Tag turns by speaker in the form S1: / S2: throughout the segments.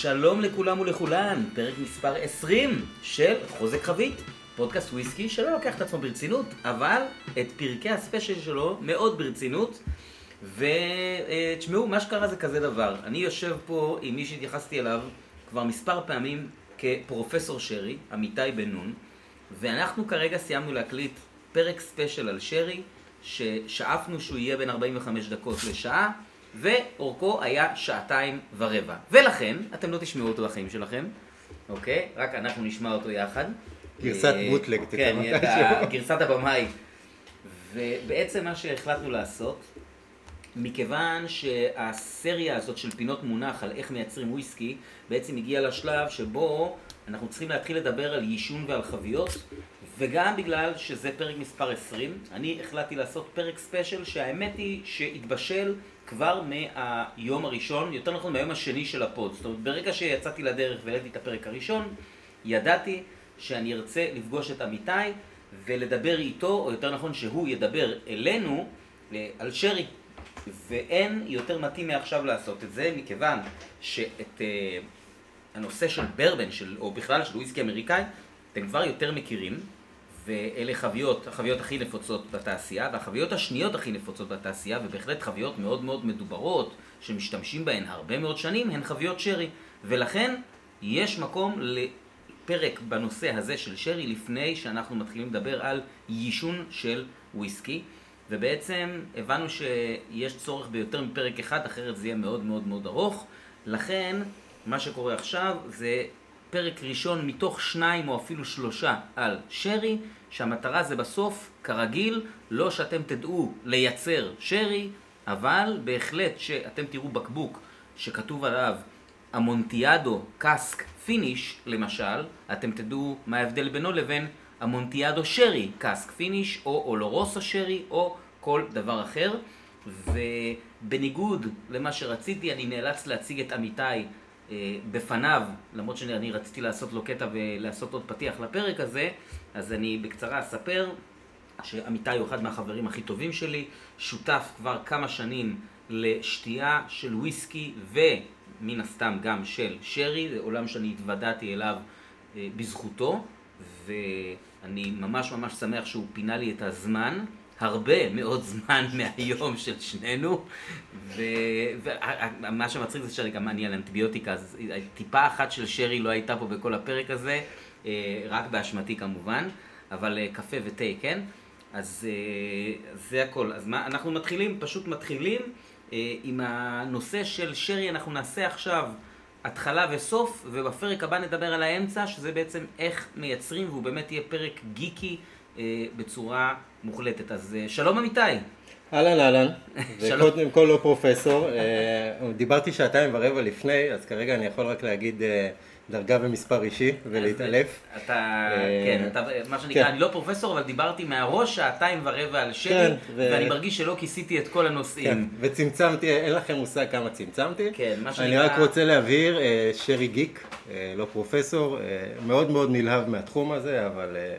S1: שלום לכולם ולכולן, פרק מספר 20 של חוזק חבית, פודקאסט וויסקי שלא לוקח את עצמו ברצינות, אבל את פרקי הספיישל שלו מאוד ברצינות. ותשמעו, מה שקרה זה כזה דבר, אני יושב פה עם מי שהתייחסתי אליו כבר מספר פעמים כפרופסור שרי, אמיתי בן נון, ואנחנו כרגע סיימנו להקליט פרק ספיישל על שרי, ששאפנו שהוא יהיה בין 45 דקות לשעה, ואורכו היה שעתיים ורבע. ולכן, אתם לא תשמעו אותו בחיים שלכם, אוקיי? רק אנחנו נשמע אותו יחד.
S2: גרסת
S1: אה,
S2: בוטלג,
S1: כן, גרסת הבמאי. ובעצם מה שהחלטנו לעשות, מכיוון שהסריה הזאת של פינות מונח על איך מייצרים וויסקי, בעצם הגיעה לשלב שבו אנחנו צריכים להתחיל לדבר על יישון ועל חביות, וגם בגלל שזה פרק מספר 20, אני החלטתי לעשות פרק ספיישל שהאמת היא שהתבשל כבר מהיום הראשון, יותר נכון מהיום השני של הפוד. זאת אומרת, ברגע שיצאתי לדרך והעליתי את הפרק הראשון, ידעתי שאני ארצה לפגוש את עמיתי ולדבר איתו, או יותר נכון שהוא ידבר אלינו, אה, על שרי. ואין יותר מתאים מעכשיו לעשות את זה, מכיוון שאת אה, הנושא של ברבן, של, או בכלל של וויסקי אמריקאי, אתם כבר יותר מכירים, ואלה חביות, החביות הכי נפוצות בתעשייה, והחביות השניות הכי נפוצות בתעשייה, ובהחלט חביות מאוד מאוד מדוברות, שמשתמשים בהן הרבה מאוד שנים, הן חביות שרי. ולכן יש מקום לפרק בנושא הזה של שרי, לפני שאנחנו מתחילים לדבר על יישון של וויסקי. ובעצם הבנו שיש צורך ביותר מפרק אחד, אחרת זה יהיה מאוד מאוד מאוד ארוך. לכן, מה שקורה עכשיו זה פרק ראשון מתוך שניים או אפילו שלושה על שרי, שהמטרה זה בסוף, כרגיל, לא שאתם תדעו לייצר שרי, אבל בהחלט כשאתם תראו בקבוק שכתוב עליו אמונטיאדו cask finish, למשל, אתם תדעו מה ההבדל בינו לבין אמונטיאדו שרי cask finish, או אולורוסו שרי, או כל דבר אחר. ובניגוד למה שרציתי, אני נאלץ להציג את אמיתי אה, בפניו, למרות שאני רציתי לעשות לו קטע ולעשות עוד פתיח לפרק הזה, אז אני בקצרה אספר שעמיתי הוא אחד מהחברים הכי טובים שלי, שותף כבר כמה שנים לשתייה של וויסקי ומן הסתם גם של שרי, זה עולם שאני התוודעתי אליו אה, בזכותו, ואני ממש ממש שמח שהוא פינה לי את הזמן. הרבה מאוד זמן מהיום של שנינו, ומה שמצחיק זה שגם אני על אנטיביוטיקה, אז טיפה אחת של שרי לא הייתה פה בכל הפרק הזה, אה, רק באשמתי כמובן, אבל אה, קפה ותה, כן? אז אה, זה הכל. אז מה, אנחנו מתחילים, פשוט מתחילים עם הנושא של שרי, אנחנו נעשה עכשיו התחלה וסוף, ובפרק הבא נדבר על האמצע, שזה בעצם איך מייצרים, והוא באמת יהיה פרק גיקי בצורה מוחלטת. אז שלום אמיתי.
S2: אהלן אהלן. וקודם כל לא פרופסור, אה, דיברתי שעתיים ורבע לפני, אז כרגע אני יכול רק להגיד אה, דרגה ומספר אישי ולהתעלף.
S1: אתה,
S2: אה,
S1: כן, אתה, מה שנקרא,
S2: כן.
S1: אני לא פרופסור, אבל דיברתי מהראש שעתיים ורבע על שרי,
S2: כן,
S1: ואני מרגיש שלא כיסיתי את כל
S2: כן,
S1: הנושאים.
S2: וצמצמתי, אין לכם מושג כמה צמצמתי.
S1: כן, מה
S2: אני
S1: שנקרא-
S2: רק רוצה להבהיר, אה, שרי גיק, אה, לא פרופסור, אה, מאוד מאוד נלהב מהתחום הזה, אבל אה,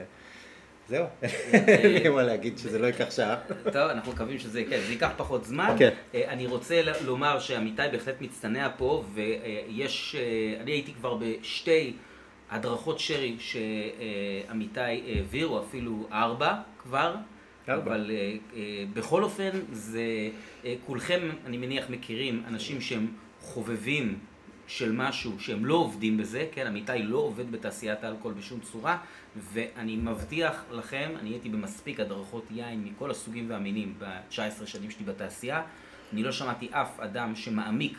S2: זהו, אין לי מה להגיד שזה לא ייקח שעה.
S1: טוב, אנחנו מקווים שזה, כן, זה ייקח פחות זמן.
S2: כן.
S1: אה, אני רוצה לומר שעמיתי בהחלט מצטנע פה, ויש, אה, אני הייתי כבר בשתי הדרכות שרי שעמיתי העביר, או אפילו ארבע כבר.
S2: ארבע.
S1: אבל אה, בכל אופן, זה, כולכם, אני מניח, מכירים אנשים שהם חובבים של משהו, שהם לא עובדים בזה, כן, עמיתי לא עובד בתעשיית האלכוהול בשום צורה, ואני מבטיח לכם, אני הייתי במספיק הדרכות יין מכל הסוגים והמינים ב-19 שנים שלי בתעשייה, אני לא שמעתי אף אדם שמעמיק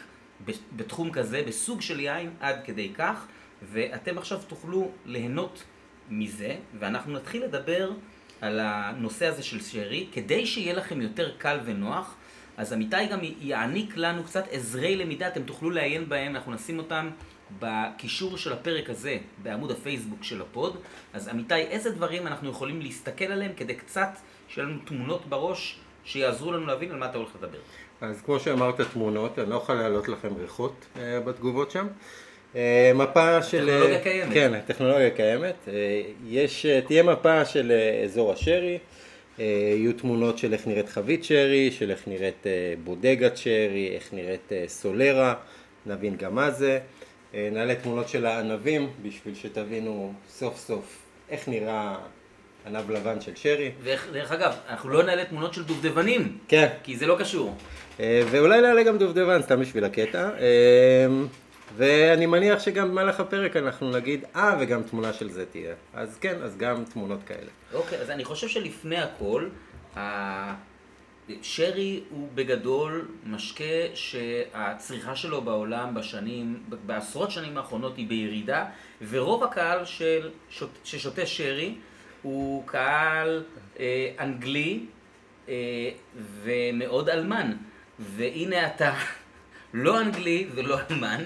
S1: בתחום כזה, בסוג של יין, עד כדי כך, ואתם עכשיו תוכלו ליהנות מזה, ואנחנו נתחיל לדבר על הנושא הזה של שרי, כדי שיהיה לכם יותר קל ונוח, אז עמיתי גם יעניק לנו קצת עזרי למידה, אתם תוכלו לעיין בהם, אנחנו נשים אותם בקישור של הפרק הזה, בעמוד הפייסבוק של הפוד. אז עמיתי, איזה דברים אנחנו יכולים להסתכל עליהם כדי קצת שיהיה לנו תמונות בראש שיעזרו לנו להבין על מה אתה הולך לדבר.
S2: אז כמו שאמרת תמונות, אני לא יכול להעלות לכם ריחות אה, בתגובות שם. אה, מפה של...
S1: הטכנולוגיה קיימת.
S2: כן, הטכנולוגיה קיימת. אה, יש, אה, תהיה מפה של אה, אזור השרי, יהיו תמונות של איך נראית חבית שרי, של איך נראית אה, בודגת שרי, איך נראית אה, סולרה, נבין גם מה זה. אה, נעלה תמונות של הענבים בשביל שתבינו סוף סוף איך נראה ענב לבן של שרי.
S1: ודרך אגב, אנחנו לא נעלה תמונות של דובדבנים.
S2: כן.
S1: כי זה לא קשור.
S2: אה, ואולי נעלה גם דובדבן, סתם בשביל הקטע. ואני מניח שגם במהלך הפרק אנחנו נגיד, אה, וגם תמונה של זה תהיה. אז כן, אז גם תמונות כאלה.
S1: אוקיי, אז אני חושב שלפני הכל, שרי הוא בגדול משקה שהצריכה שלו בעולם בשנים, בעשרות שנים האחרונות היא בירידה, ורוב הקהל של, ששותה שרי הוא קהל אה, אנגלי אה, ומאוד אלמן. והנה אתה, לא אנגלי ולא אלמן,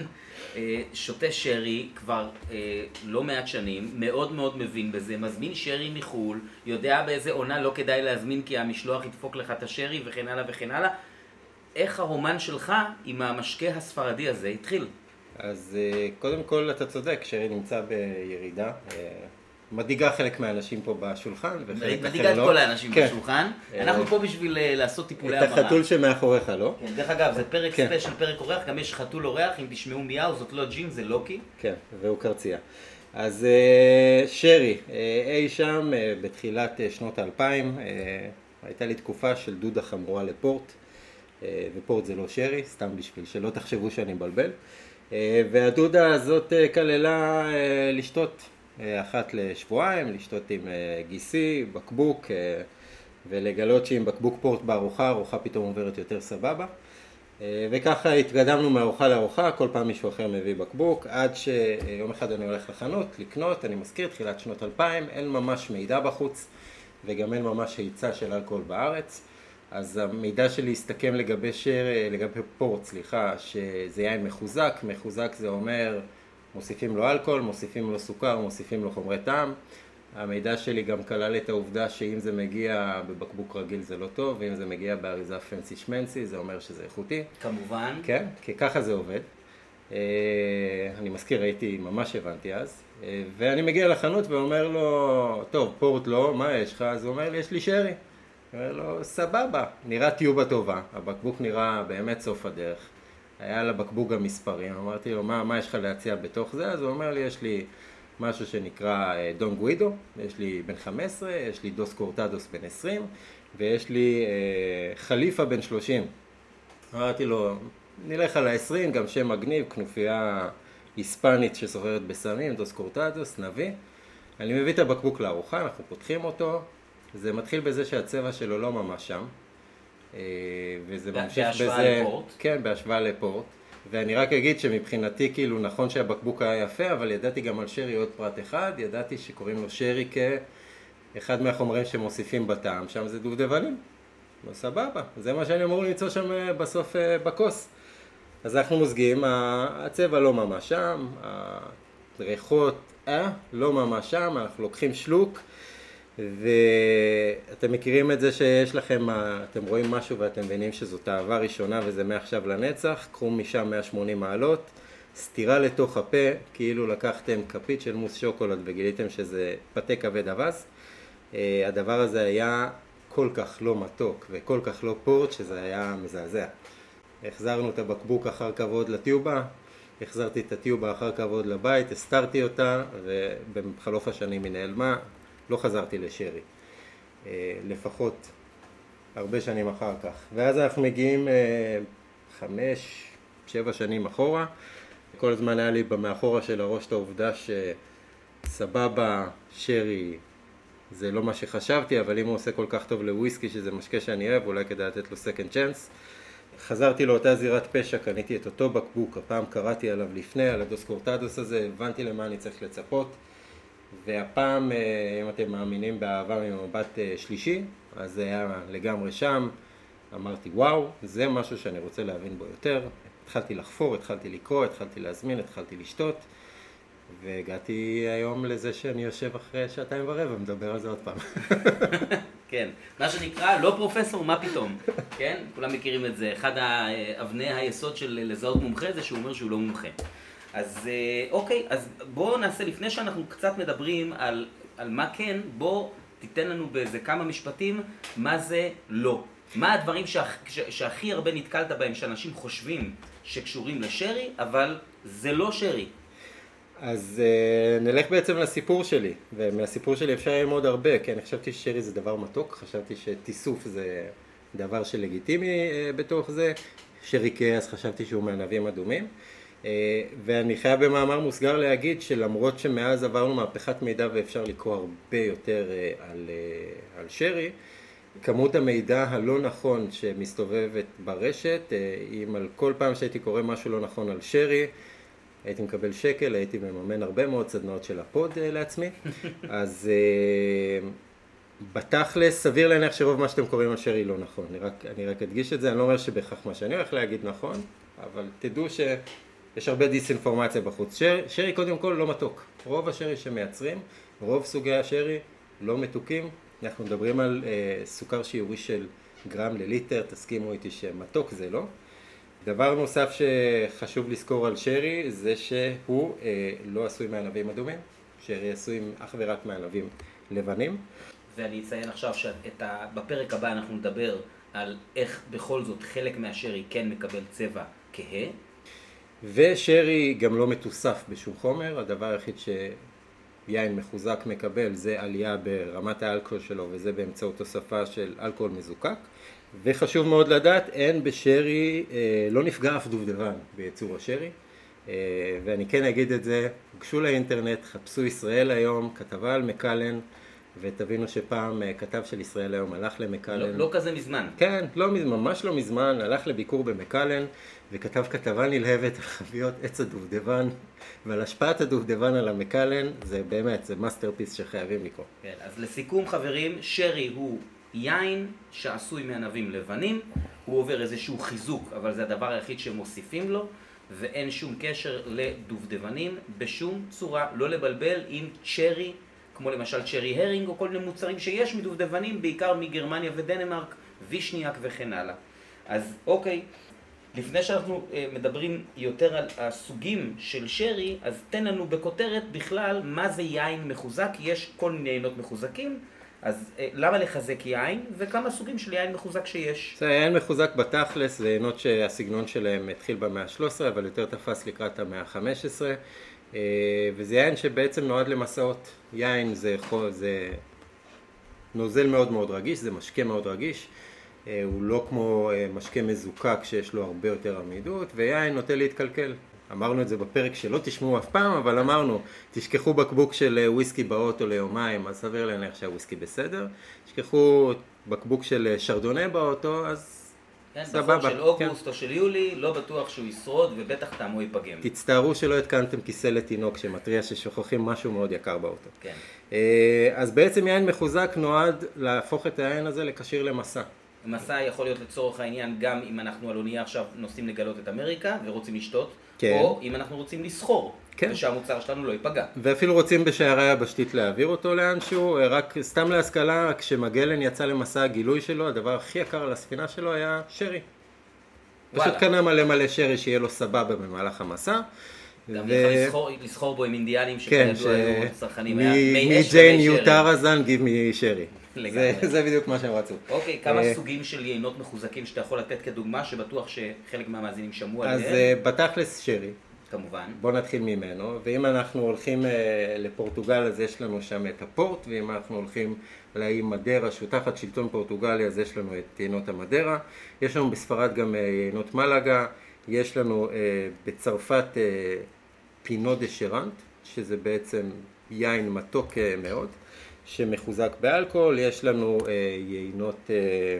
S1: שותה שרי כבר אה, לא מעט שנים, מאוד מאוד מבין בזה, מזמין שרי מחו"ל, יודע באיזה עונה לא כדאי להזמין כי המשלוח ידפוק לך את השרי וכן הלאה וכן הלאה. איך הרומן שלך עם המשקה הספרדי הזה התחיל?
S2: אז אה, קודם כל אתה צודק, שרי נמצא בירידה. מדאיגה חלק מהאנשים פה בשולחן, וחלק אחר לא.
S1: מדאיגה את כל האנשים כן. בשולחן. אנחנו פה בשביל אה, לעשות טיפולי
S2: המרה. את החתול שמאחוריך, לא?
S1: כן, דרך אגב, זה פרק כן. ספיישל, פרק אורח, גם יש חתול אורח, אם תשמעו מיהו, זאת לא ג'ים, זה לוקי.
S2: כן, והוא קרצייה. אז אה, שרי, אה, אי שם בתחילת שנות האלפיים, הייתה לי תקופה של דודה חמורה לפורט, ופורט זה לא שרי, סתם בשביל שלא תחשבו שאני מבלבל. והדודה הזאת כללה לשתות אה, אחת לשבועיים, לשתות עם אה, גיסי, בקבוק, אה, ולגלות שעם בקבוק פורט בארוחה, ארוחה פתאום עוברת יותר סבבה. וככה התקדמנו מארוחה לארוחה, כל פעם מישהו אחר מביא בקבוק, עד שיום אחד אני הולך לחנות לקנות, אני מזכיר, תחילת שנות 2000, אין ממש מידע בחוץ, וגם אין ממש היצע של אלכוהול בארץ. אז המידע שלי הסתכם לגבי שר, לגבי פורט, סליחה, שזה יין מחוזק, מחוזק זה אומר מוסיפים לו אלכוהול, מוסיפים לו סוכר, מוסיפים לו חומרי טעם. המידע שלי גם כלל את העובדה שאם זה מגיע בבקבוק רגיל זה לא טוב, ואם זה מגיע באריזה פנסי שמנסי זה אומר שזה איכותי.
S1: כמובן.
S2: כן, כי ככה זה עובד. אה, אני מזכיר, הייתי, ממש הבנתי אז. אה, ואני מגיע לחנות ואומר לו, טוב, פורט לא, מה יש לך? אז הוא אומר לי, יש לי שרי. אני אומר לו, סבבה, נראה טיובה טובה, הבקבוק נראה באמת סוף הדרך. היה לבקבוק גם מספרים, אמרתי לו, מה, מה יש לך להציע בתוך זה? אז הוא אומר לי, יש לי משהו שנקרא אה, דון גווידו, יש לי בן 15, יש לי דוס קורטדוס בן 20, ויש לי אה, חליפה בן 30. אמרתי לו, נלך על ה-20, גם שם מגניב, כנופיה היספנית שסוחרת בסמים, דוס קורטדוס, נביא. אני מביא את הבקבוק לארוחה, אנחנו פותחים אותו, זה מתחיל בזה שהצבע שלו לא ממש שם.
S1: אה, וזה ממשיך בזה... בהשוואה לפורט?
S2: כן, בהשוואה לפורט. ואני רק אגיד שמבחינתי כאילו נכון שהבקבוק היה יפה, אבל ידעתי גם על שרי עוד פרט אחד, ידעתי שקוראים לו שרי כאחד מהחומרים שמוסיפים בטעם, שם זה דובדבנים. לא סבבה, זה מה שאני אמור למצוא שם אה, בסוף אה, בכוס. אז אנחנו מוזגים, הצבע לא ממש שם, הריחות אה, לא ממש שם, אנחנו לוקחים שלוק. ואתם מכירים את זה שיש לכם, אתם רואים משהו ואתם מבינים שזאת אהבה ראשונה וזה מעכשיו לנצח, קחו משם 180 מעלות, סטירה לתוך הפה, כאילו לקחתם כפית של מוס שוקולד וגיליתם שזה פתה כבד אבס. אה, הדבר הזה היה כל כך לא מתוק וכל כך לא פורט שזה היה מזעזע. החזרנו את הבקבוק אחר כבוד לטיובה, החזרתי את הטיובה אחר כבוד לבית, הסתרתי אותה ובחלוף השנים היא נעלמה, לא חזרתי לשרי, אה, לפחות הרבה שנים אחר כך. ואז אנחנו מגיעים אה, חמש, שבע שנים אחורה. כל הזמן היה לי במאחורה של הראש את העובדה שסבבה, שרי זה לא מה שחשבתי, אבל אם הוא עושה כל כך טוב לוויסקי, שזה משקה שאני אוהב, אולי כדאי לתת לו second chance. חזרתי לאותה זירת פשע, קניתי את אותו בקבוק, הפעם קראתי עליו לפני, על הדוס קורטדוס הזה, הבנתי למה אני צריך לצפות. והפעם, אה, אם אתם מאמינים באהבה ממבט אה, שלישי, אז זה היה לגמרי שם. אמרתי, וואו, זה משהו שאני רוצה להבין בו יותר. התחלתי לחפור, התחלתי לקרוא, התחלתי להזמין, התחלתי לשתות, והגעתי היום לזה שאני יושב אחרי שעתיים ורבע, מדבר על זה עוד פעם.
S1: כן, מה שנקרא, לא פרופסור, מה פתאום, כן? כולם מכירים את זה. אחד אבני היסוד של לזהות מומחה זה שהוא אומר שהוא לא מומחה. אז אה, אוקיי, אז בואו נעשה, לפני שאנחנו קצת מדברים על, על מה כן, בוא תיתן לנו באיזה כמה משפטים מה זה לא. מה הדברים שהכ- ש- שהכי הרבה נתקלת בהם שאנשים חושבים שקשורים לשרי, אבל זה לא שרי?
S2: אז uh, נלך בעצם לסיפור שלי, ומהסיפור שלי אפשר ללמוד הרבה, כי אני חשבתי ששרי זה דבר מתוק, חשבתי שתיסוף זה דבר שלגיטימי uh, בתוך זה, שרי כעס חשבתי שהוא מהנביאים אדומים, uh, ואני חייב במאמר מוסגר להגיד שלמרות שמאז עברנו מהפכת מידע ואפשר לקרוא הרבה יותר uh, על, uh, על שרי, כמות המידע הלא נכון שמסתובבת ברשת, אם על כל פעם שהייתי קורא משהו לא נכון על שרי, הייתי מקבל שקל, הייתי מממן הרבה מאוד סדנאות של הפוד אה, לעצמי, אז אה, בתכלס סביר להניח שרוב מה שאתם קוראים על שרי לא נכון, אני רק, אני רק אדגיש את זה, אני לא אומר שבהכרח מה שאני הולך להגיד נכון, אבל תדעו שיש הרבה דיסאינפורמציה בחוץ. שרי, שרי קודם כל לא מתוק, רוב השרי שמייצרים, רוב סוגי השרי לא מתוקים, אנחנו מדברים על אה, סוכר שיעורי של גרם לליטר, תסכימו איתי שמתוק זה לא. דבר נוסף שחשוב לזכור על שרי זה שהוא אה, לא עשוי מענבים אדומים, שרי עשוי אך ורק מענבים לבנים.
S1: ואני אציין עכשיו שבפרק הבא אנחנו נדבר על איך בכל זאת חלק מהשרי כן מקבל צבע כהה.
S2: ושרי גם לא מתוסף בשום חומר, הדבר היחיד שיין מחוזק מקבל זה עלייה ברמת האלכוהול שלו וזה באמצעות תוספה של אלכוהול מזוקק. וחשוב מאוד לדעת, אין בשרי, אה, לא נפגע אף דובדבן בייצור השרי. אה, ואני כן אגיד את זה, גשו לאינטרנט, חפשו ישראל היום, כתבה על מקלן, ותבינו שפעם אה, כתב של ישראל היום הלך למקלן.
S1: לא, לא כזה מזמן.
S2: כן, לא, מז- ממש לא מזמן, הלך לביקור במקלן וכתב כתבה נלהבת על חביות עץ הדובדבן ועל השפעת הדובדבן על המקלן, זה באמת, זה masterpiece שחייבים לקרוא.
S1: כן, אז לסיכום חברים, שרי הוא יין שעשוי מענבים לבנים, הוא עובר איזשהו חיזוק, אבל זה הדבר היחיד שמוסיפים לו, ואין שום קשר לדובדבנים בשום צורה, לא לבלבל עם צ'רי, כמו למשל צ'רי הרינג, או כל מיני מוצרים שיש מדובדבנים, בעיקר מגרמניה ודנמרק, וישניאק וכן הלאה. אז אוקיי, לפני שאנחנו אה, מדברים יותר על הסוגים של שרי, אז תן לנו בכותרת בכלל מה זה יין מחוזק, יש כל מיני יינות מחוזקים, אז אה, למה לחזק יין, וכמה סוגים של יין מחוזק שיש.
S2: זה יין מחוזק בתכלס, זה יינות שהסגנון שלהם התחיל במאה ה-13, אבל יותר תפס לקראת המאה ה-15, וזה יין שבעצם נועד למסעות. יין זה, חו- זה נוזל מאוד מאוד רגיש, זה משקה מאוד רגיש, אה, הוא לא כמו אה, משקה מזוקק שיש לו הרבה יותר עמידות, ויין נוטה להתקלקל. אמרנו את זה בפרק שלא תשמעו אף פעם, אבל אמרנו, תשכחו בקבוק של אה, וויסקי באוטו ליומיים, אז סביר להניח שהוויסקי בסדר. תשכחו בקבוק של אה, שרדונה באוטו, אז
S1: כן,
S2: סבבה,
S1: בחור של אוגוסט או של יולי, לא בטוח שהוא ישרוד, ובטח טעמו ייפגם.
S2: תצטערו שלא התקנתם כיסא לתינוק שמתריע ששוכחים משהו מאוד יקר באוטו.
S1: כן.
S2: אה, אז בעצם יין מחוזק נועד להפוך את היין הזה לכשיר למסע.
S1: מסע יכול להיות לצורך העניין גם אם אנחנו על אונייה עכשיו נוסעים לגלות את אמריקה ורוצים לשתות,
S2: כן.
S1: או אם אנחנו רוצים לסחור,
S2: כן.
S1: ושהמוצר שלנו לא ייפגע.
S2: ואפילו רוצים בשערי היבשתית להעביר אותו לאנשהו, אה, רק סתם להשכלה, כשמגלן יצא למסע הגילוי שלו, הדבר הכי יקר על הספינה שלו היה שרי. פשוט
S1: וואלה.
S2: קנה מלא מלא שרי שיהיה לו סבבה במהלך המסע.
S1: גם
S2: ו-
S1: יכול לסחור, בו עם אינדיאנים
S2: כן,
S1: שכידוע היו צרכנים,
S2: מ-
S1: היה מי אש
S2: מג'יין
S1: ומי
S2: יו
S1: שרי.
S2: טראזן גיב מי שרי.
S1: לגמרי.
S2: זה- זה בדיוק מה שהם רצו.
S1: אוקיי, כמה
S2: אה,
S1: סוגים של יינות מחוזקים שאתה יכול לתת כדוגמה, שבטוח שחלק מהמאזינים שמעו
S2: אז
S1: עליהם,
S2: אה, בתכלס שרי,
S1: כמובן.
S2: בואו נתחיל ממנו, ואם אנחנו הולכים אה, לפורטוגל אז יש לנו שם את הפורט, ואם אנחנו הולכים לאי מדרה שהוא תחת שלטון פורטוגלי אז יש לנו את יינות המדרה, יש לנו בספרד גם יינות מלאגה, יש לנו בצרפת פינו דה שרנט, שזה בעצם יין מתוק מאוד, שמחוזק באלכוהול, יש לנו אה, יינות... אה,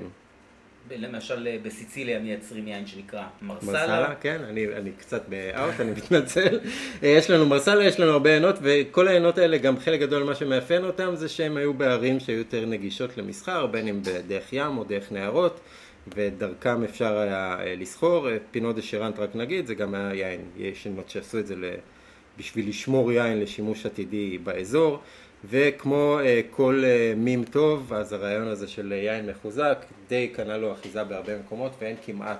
S1: למשל אה, בסיציליה מייצרים יין שנקרא מרסלה.
S2: מרסלה, כן, אני, אני קצת באאוט, אני מתנצל. אה, יש לנו מרסלה, יש לנו הרבה עיינות, וכל העיינות האלה, גם חלק גדול מה שמאפיין אותם זה שהם היו בערים שהיו יותר נגישות למסחר, בין אם בדרך ים או דרך נהרות, ודרכם אפשר היה אה, לסחור. אה, פינו דה שרנט רק נגיד, זה גם היה יין, יש עיינות שעשו את זה. בשביל לשמור יין לשימוש עתידי באזור. וכמו אה, כל אה, מים טוב, אז הרעיון הזה של אה, יין מחוזק די קנה לו אחיזה בהרבה מקומות ואין כמעט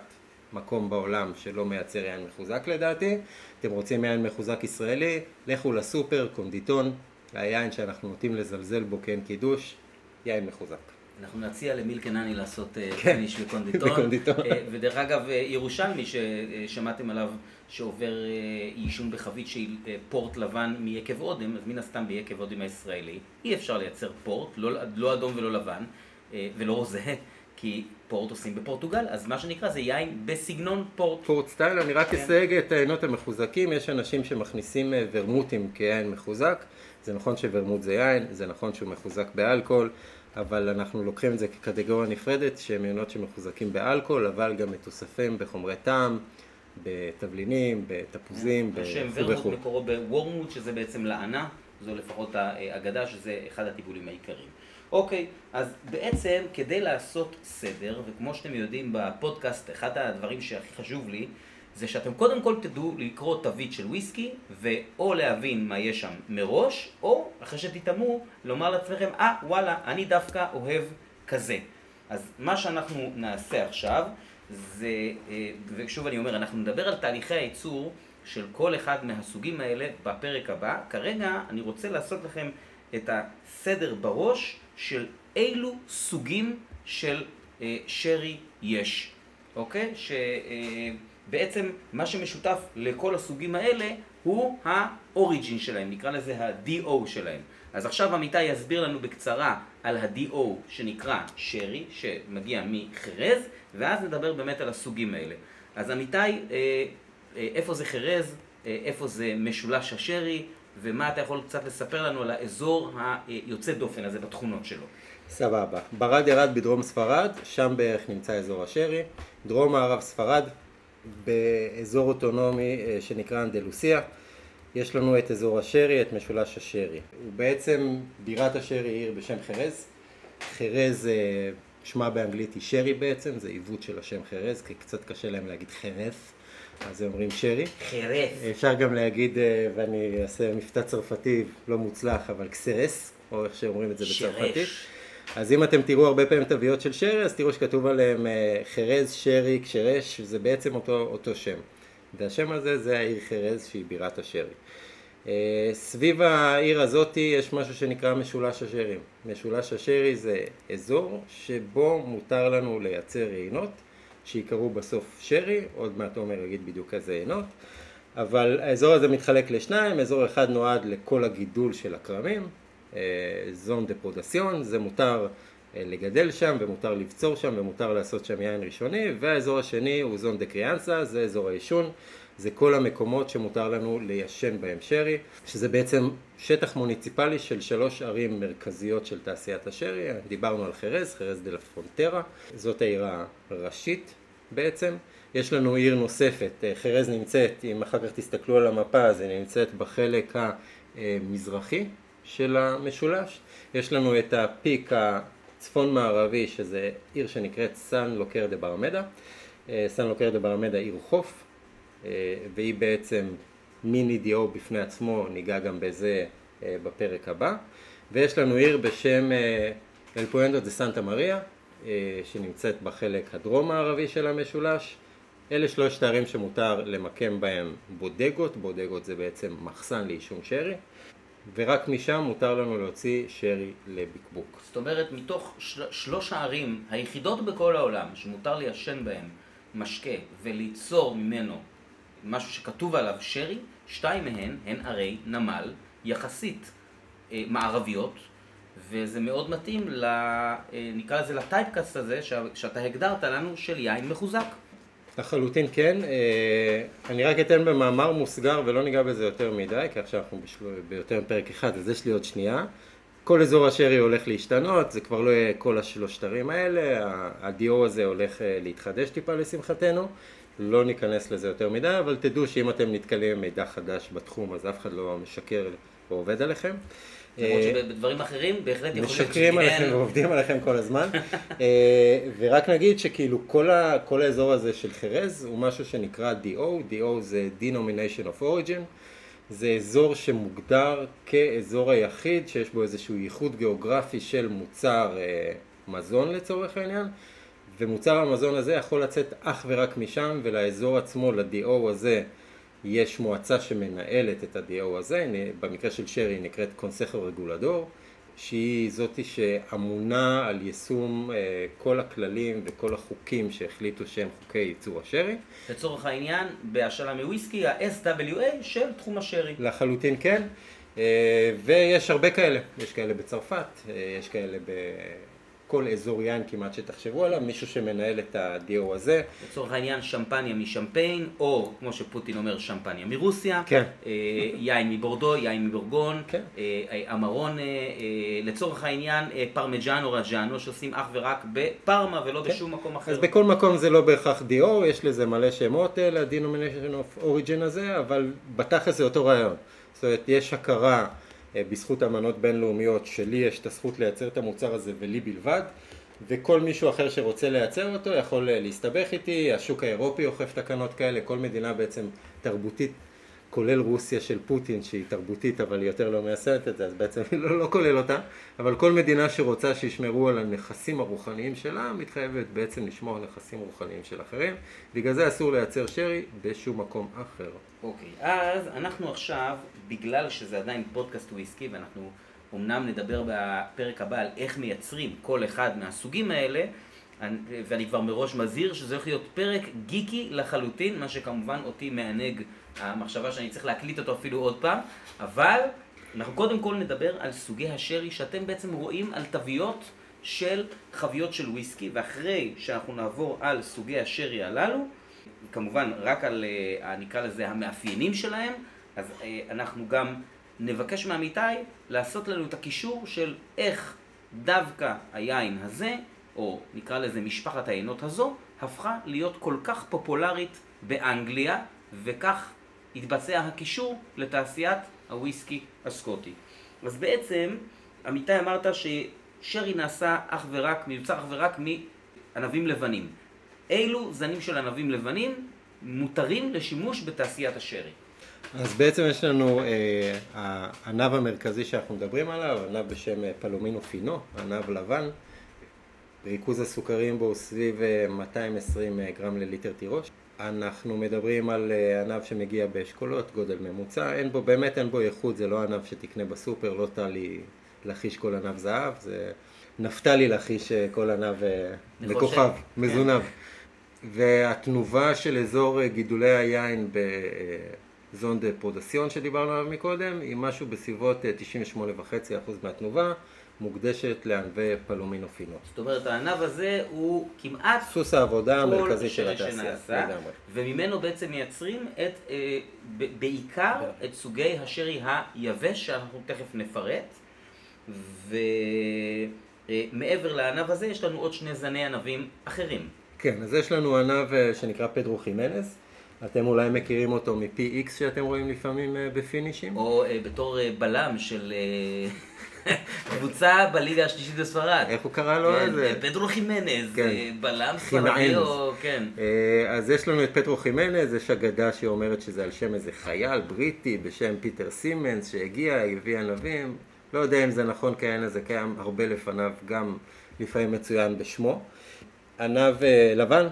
S2: מקום בעולם שלא מייצר יין מחוזק לדעתי. אתם רוצים יין מחוזק ישראלי, לכו לסופר, קונדיטון, היין שאנחנו נוטים לזלזל בו יין קידוש, יין מחוזק.
S1: אנחנו נציע ל Milk and Honey לעשות
S2: כן,
S1: finish. בקונדיטון. אה, ודרך אגב, ירושלמי ששמעתם עליו שעובר אה, יישון בחבית שהיא אה, פורט לבן מיקב אודם, אז מן הסתם ביקב אודם הישראלי אי אפשר לייצר פורט, לא, לא אדום ולא לבן אה, ולא רוזה, כי פורט עושים בפורטוגל, אז מה שנקרא זה יין בסגנון פורט.
S2: פורט סטייל, אני רק
S1: כן.
S2: אסייג את העיינות המחוזקים, יש אנשים שמכניסים ורמוטים כיין מחוזק, זה נכון שוורמוט זה יין, זה נכון שהוא מחוזק באלכוהול, אבל אנחנו לוקחים את זה כקטגוריה נפרדת, שהם עיינות שמחוזקים באלכוהול, אבל גם מתוספים בחומרי טעם, בתבלינים, בתפוזים,
S1: השם
S2: וכו'
S1: ורמוט
S2: וכו'.
S1: מקורו בוורמוט, שזה בעצם לענה, זו לפחות האגדה, שזה אחד הטיפולים העיקריים. אוקיי, אז בעצם כדי לעשות סדר, וכמו שאתם יודעים בפודקאסט, אחד הדברים שהכי חשוב לי, זה שאתם קודם כל תדעו לקרוא תווית של וויסקי, ואו להבין מה יש שם מראש, או אחרי שתטעמו, לומר לעצמכם, אה, וואלה, אני דווקא אוהב כזה. אז מה שאנחנו נעשה עכשיו, זה, אה, ושוב אני אומר, אנחנו נדבר על תהליכי הייצור של כל אחד מהסוגים האלה בפרק הבא. כרגע אני רוצה לעשות לכם את הסדר בראש של אילו סוגים של אה, שרי יש, אוקיי? שבעצם מה שמשותף לכל הסוגים האלה הוא האוריג'ין שלהם, נקרא לזה ה-DO שלהם. אז עכשיו עמיתי יסביר לנו בקצרה על ה-DO שנקרא שרי, שמגיע מחרז, ואז נדבר באמת על הסוגים האלה. אז עמיתי, אה, אה, איפה זה חרז, אה, איפה זה משולש השרי, ומה אתה יכול קצת לספר לנו על האזור היוצא דופן הזה בתכונות שלו.
S2: סבבה. ברד ירד בדרום ספרד, שם בערך נמצא אזור השרי. דרום מערב ספרד, באזור אוטונומי שנקרא אנדלוסיה. יש לנו את אזור השרי, את משולש השרי. הוא בעצם, בירת השרי היא עיר בשם חרז. חרז, אה, שמה באנגלית היא שרי בעצם, זה עיוות של השם חרז, כי קצת קשה להם להגיד חרס, אז הם אומרים שרי.
S1: חרס.
S2: אפשר גם להגיד, אה, ואני אעשה מבטא צרפתי לא מוצלח, אבל קסרס, או איך שאומרים את זה בצרפתית. אז אם אתם תראו הרבה פעמים תוויות של שרי, אז תראו שכתוב עליהם אה, חרז, שרי, קשרש, זה בעצם אותו, אותו שם. והשם הזה זה העיר חרז שהיא בירת השרי. אה, סביב העיר הזאת יש משהו שנקרא משולש השרי. משולש השרי זה אזור שבו מותר לנו לייצר יינות שיקראו בסוף שרי, עוד מעט עומר יגיד בדיוק איזה יינות, אבל האזור הזה מתחלק לשניים, אזור אחד נועד לכל הגידול של הכרמים, אה, zona de producción, זה מותר לגדל שם ומותר לבצור שם ומותר לעשות שם יין ראשוני, והאזור השני הוא zona de crianza, זה אזור היישון, זה כל המקומות שמותר לנו ליישן בהם שרי, שזה בעצם שטח מוניציפלי של שלוש ערים מרכזיות של תעשיית השרי, דיברנו על חרז, חרז דה לה פרונטרה, זאת העיר הראשית בעצם. יש לנו עיר נוספת, אה, חרז נמצאת, אם אחר כך תסתכלו על המפה, אז היא נמצאת בחלק המזרחי של המשולש. יש לנו את הפיק הצפון מערבי, שזה עיר שנקראת סנלוקר דה ברמדה. אה, סנלוקר דה ברמדה עיר חוף, אה, והיא בעצם מיני דיו בפני עצמו, ניגע גם בזה אה, בפרק הבא. ויש לנו עיר בשם אל פואנדו דה סנטה מריה, שנמצאת בחלק הדרום הערבי של המשולש. אלה שלושת הערים שמותר למקם בהם בודגות, בודגות זה בעצם מחסן לעישון שרי, ורק משם מותר לנו להוציא שרי לבקבוק.
S1: זאת אומרת, מתוך של... שלוש הערים היחידות בכל העולם שמותר ליישן בהן משקה וליצור ממנו משהו שכתוב עליו שרי, שתיים מהן הן ערי נמל יחסית אה, מערביות, וזה מאוד מתאים, ל, אה, נקרא לזה לטייפקאסט הזה ש, שאתה הגדרת לנו של יין מחוזק.
S2: לחלוטין כן, אה, אני רק אתן במאמר מוסגר ולא ניגע בזה יותר מדי, כי עכשיו אנחנו בשל... ביותר מפרק אחד, אז יש לי עוד שנייה. כל אזור השרי הולך להשתנות, זה כבר לא יהיה כל השלושת ערים האלה, הדיו הזה הולך אה, להתחדש טיפה לשמחתנו, לא ניכנס לזה יותר מדי, אבל תדעו שאם אתם נתקלים עם מידע חדש בתחום, אז אף אחד לא משקר ועובד עליכם.
S1: למרות
S2: אה,
S1: שבדברים אחרים בהחלט יכול להיות
S2: משקרים עליכם ועובדים עליכם כל הזמן. אה, ורק נגיד שכאילו כל, ה, כל האזור הזה של חרז הוא משהו שנקרא DO, DO זה Denomination of Origin, זה אזור שמוגדר כאזור היחיד שיש בו איזשהו ייחוד גיאוגרפי של מוצר אה, מזון לצורך העניין, ומוצר המזון הזה יכול לצאת אך ורק משם ולאזור עצמו, ל-DO הזה, יש מועצה שמנהלת את ה-DO הזה, במקרה של שרי היא נקראת קונסכו רגולדור, שהיא זאתי שאמונה על יישום אה, כל הכללים וכל החוקים שהחליטו שהם חוקי ייצור השרי.
S1: לצורך העניין, בהשאלה מוויסקי, ה-SWA של תחום השרי.
S2: לחלוטין כן, אה, ויש הרבה כאלה, יש כאלה בצרפת, אה, יש כאלה בכל אזור יין כמעט שתחשבו עליו, מישהו שמנהל את הדיו הזה.
S1: לצורך העניין, שמפניה משמפיין, או כמו שפוטין אומר, שמפניה מרוסיה.
S2: כן.
S1: אה, יין מבורדו, יין מבורגון.
S2: כן.
S1: אה, אמרון, אה, אה, לצורך העניין, אה, פרמיג'אנו רג'אנו, שעושים אך ורק בפרמה ולא בשום מקום אחר.
S2: כן. אז בכל מקום זה לא בהכרח דיו, יש לזה מלא שמות אה, ל-denomination of origin הזה, אבל בתכלס זה אותו רעיון. זאת אומרת, יש הכרה אה, בזכות אמנות בינלאומיות שלי יש את הזכות לייצר את המוצר הזה ולי בלבד, וכל מישהו אחר שרוצה לייצר אותו יכול אה, להסתבך איתי, השוק האירופי אוכף תקנות כאלה, כל מדינה בעצם תרבותית, כולל רוסיה של פוטין שהיא תרבותית אבל היא יותר לא מיישמת את זה, אז בעצם היא לא, לא כולל אותה, אבל כל מדינה שרוצה שישמרו על הנכסים הרוחניים שלה, מתחייבת בעצם לשמור על נכסים רוחניים של אחרים, בגלל זה אסור לייצר שרי בשום מקום אחר.
S1: אוקיי, אז אנחנו עכשיו, בגלל שזה עדיין פודקאסט וויסקי, ואנחנו אמנם נדבר בפרק הבא על איך מייצרים כל אחד מהסוגים האלה, אני- ואני כבר מראש מזהיר שזה הולך להיות פרק גיקי לחלוטין, מה שכמובן אותי מענג המחשבה שאני צריך להקליט אותו אפילו עוד פעם, אבל אנחנו קודם כל נדבר על סוגי השרי שאתם בעצם רואים על תוויות של חביות של וויסקי, ואחרי שאנחנו נעבור על סוגי השרי הללו, כמובן רק על, אה, נקרא לזה, המאפיינים שלהם, אז אה, אנחנו גם נבקש מעמיתי לעשות לנו את הקישור של איך דווקא היין הזה, או נקרא לזה משפחת העינות הזו, הפכה להיות כל כך פופולרית באנגליה, וכך התבצע הקישור לתעשיית הוויסקי הסקוטי. אז בעצם, עמיתי אמרת ששרי נעשה אך ורק, מיוצר אך ורק מענבים לבנים. אילו זנים של ענבים לבנים מותרים לשימוש בתעשיית השרי?
S2: אז בעצם יש לנו, אה, הענב המרכזי שאנחנו מדברים עליו, ענב בשם אה, פלומינו פינו, ענב לבן, ריכוז הסוכרים בו הוא סביב אה, 220 גרם לליטר תירוש. אנחנו מדברים על אה, ענב שמגיע באשכולות, גודל ממוצע, אין בו, באמת אין בו איכות, זה לא ענב שתקנה בסופר, לא טלי להחיש כל ענב זהב, זה נפתלי להחיש אה, כל ענב אה, מכוכב,
S1: כן.
S2: מזונב. והתנובה של אזור גידולי היין בזון דה פרודסיון שדיברנו עליו מקודם, היא משהו בסביבות אה, 98.5% מהתנובה, מוקדשת לענבי פלומינו פינו.
S1: זאת אומרת, הענב הזה הוא כמעט
S2: סוס העבודה המרכזי של התעשייה. לגמרי.
S1: וממנו בעצם מייצרים את, אה, ב- בעיקר את סוגי השרי היבש, שאנחנו תכף נפרט, ומעבר לענב הזה יש לנו עוד שני זני ענבים אחרים.
S2: כן, אז יש לנו ענב אה, שנקרא פדרו חימנז, אתם אולי מכירים אותו מ-PX שאתם רואים לפעמים אה, בפינישים.
S1: או אה, בתור אה, בלם של אה, קבוצה בליגה השלישית בספרד.
S2: איך הוא קרא לו?
S1: כן, פדרו חימנז,
S2: כן.
S1: אה, בלם ספרדי. או... כן.
S2: אה, אז יש לנו את פטרו חימנז, יש אגדה שאומרת שזה על שם איזה חייל בריטי בשם פיטר סימנס שהגיע, הביא ענבים, לא יודע אם זה נכון כי העין הזה קיים הרבה לפניו, גם לפעמים מצוין בשמו. ענב אה, לבן,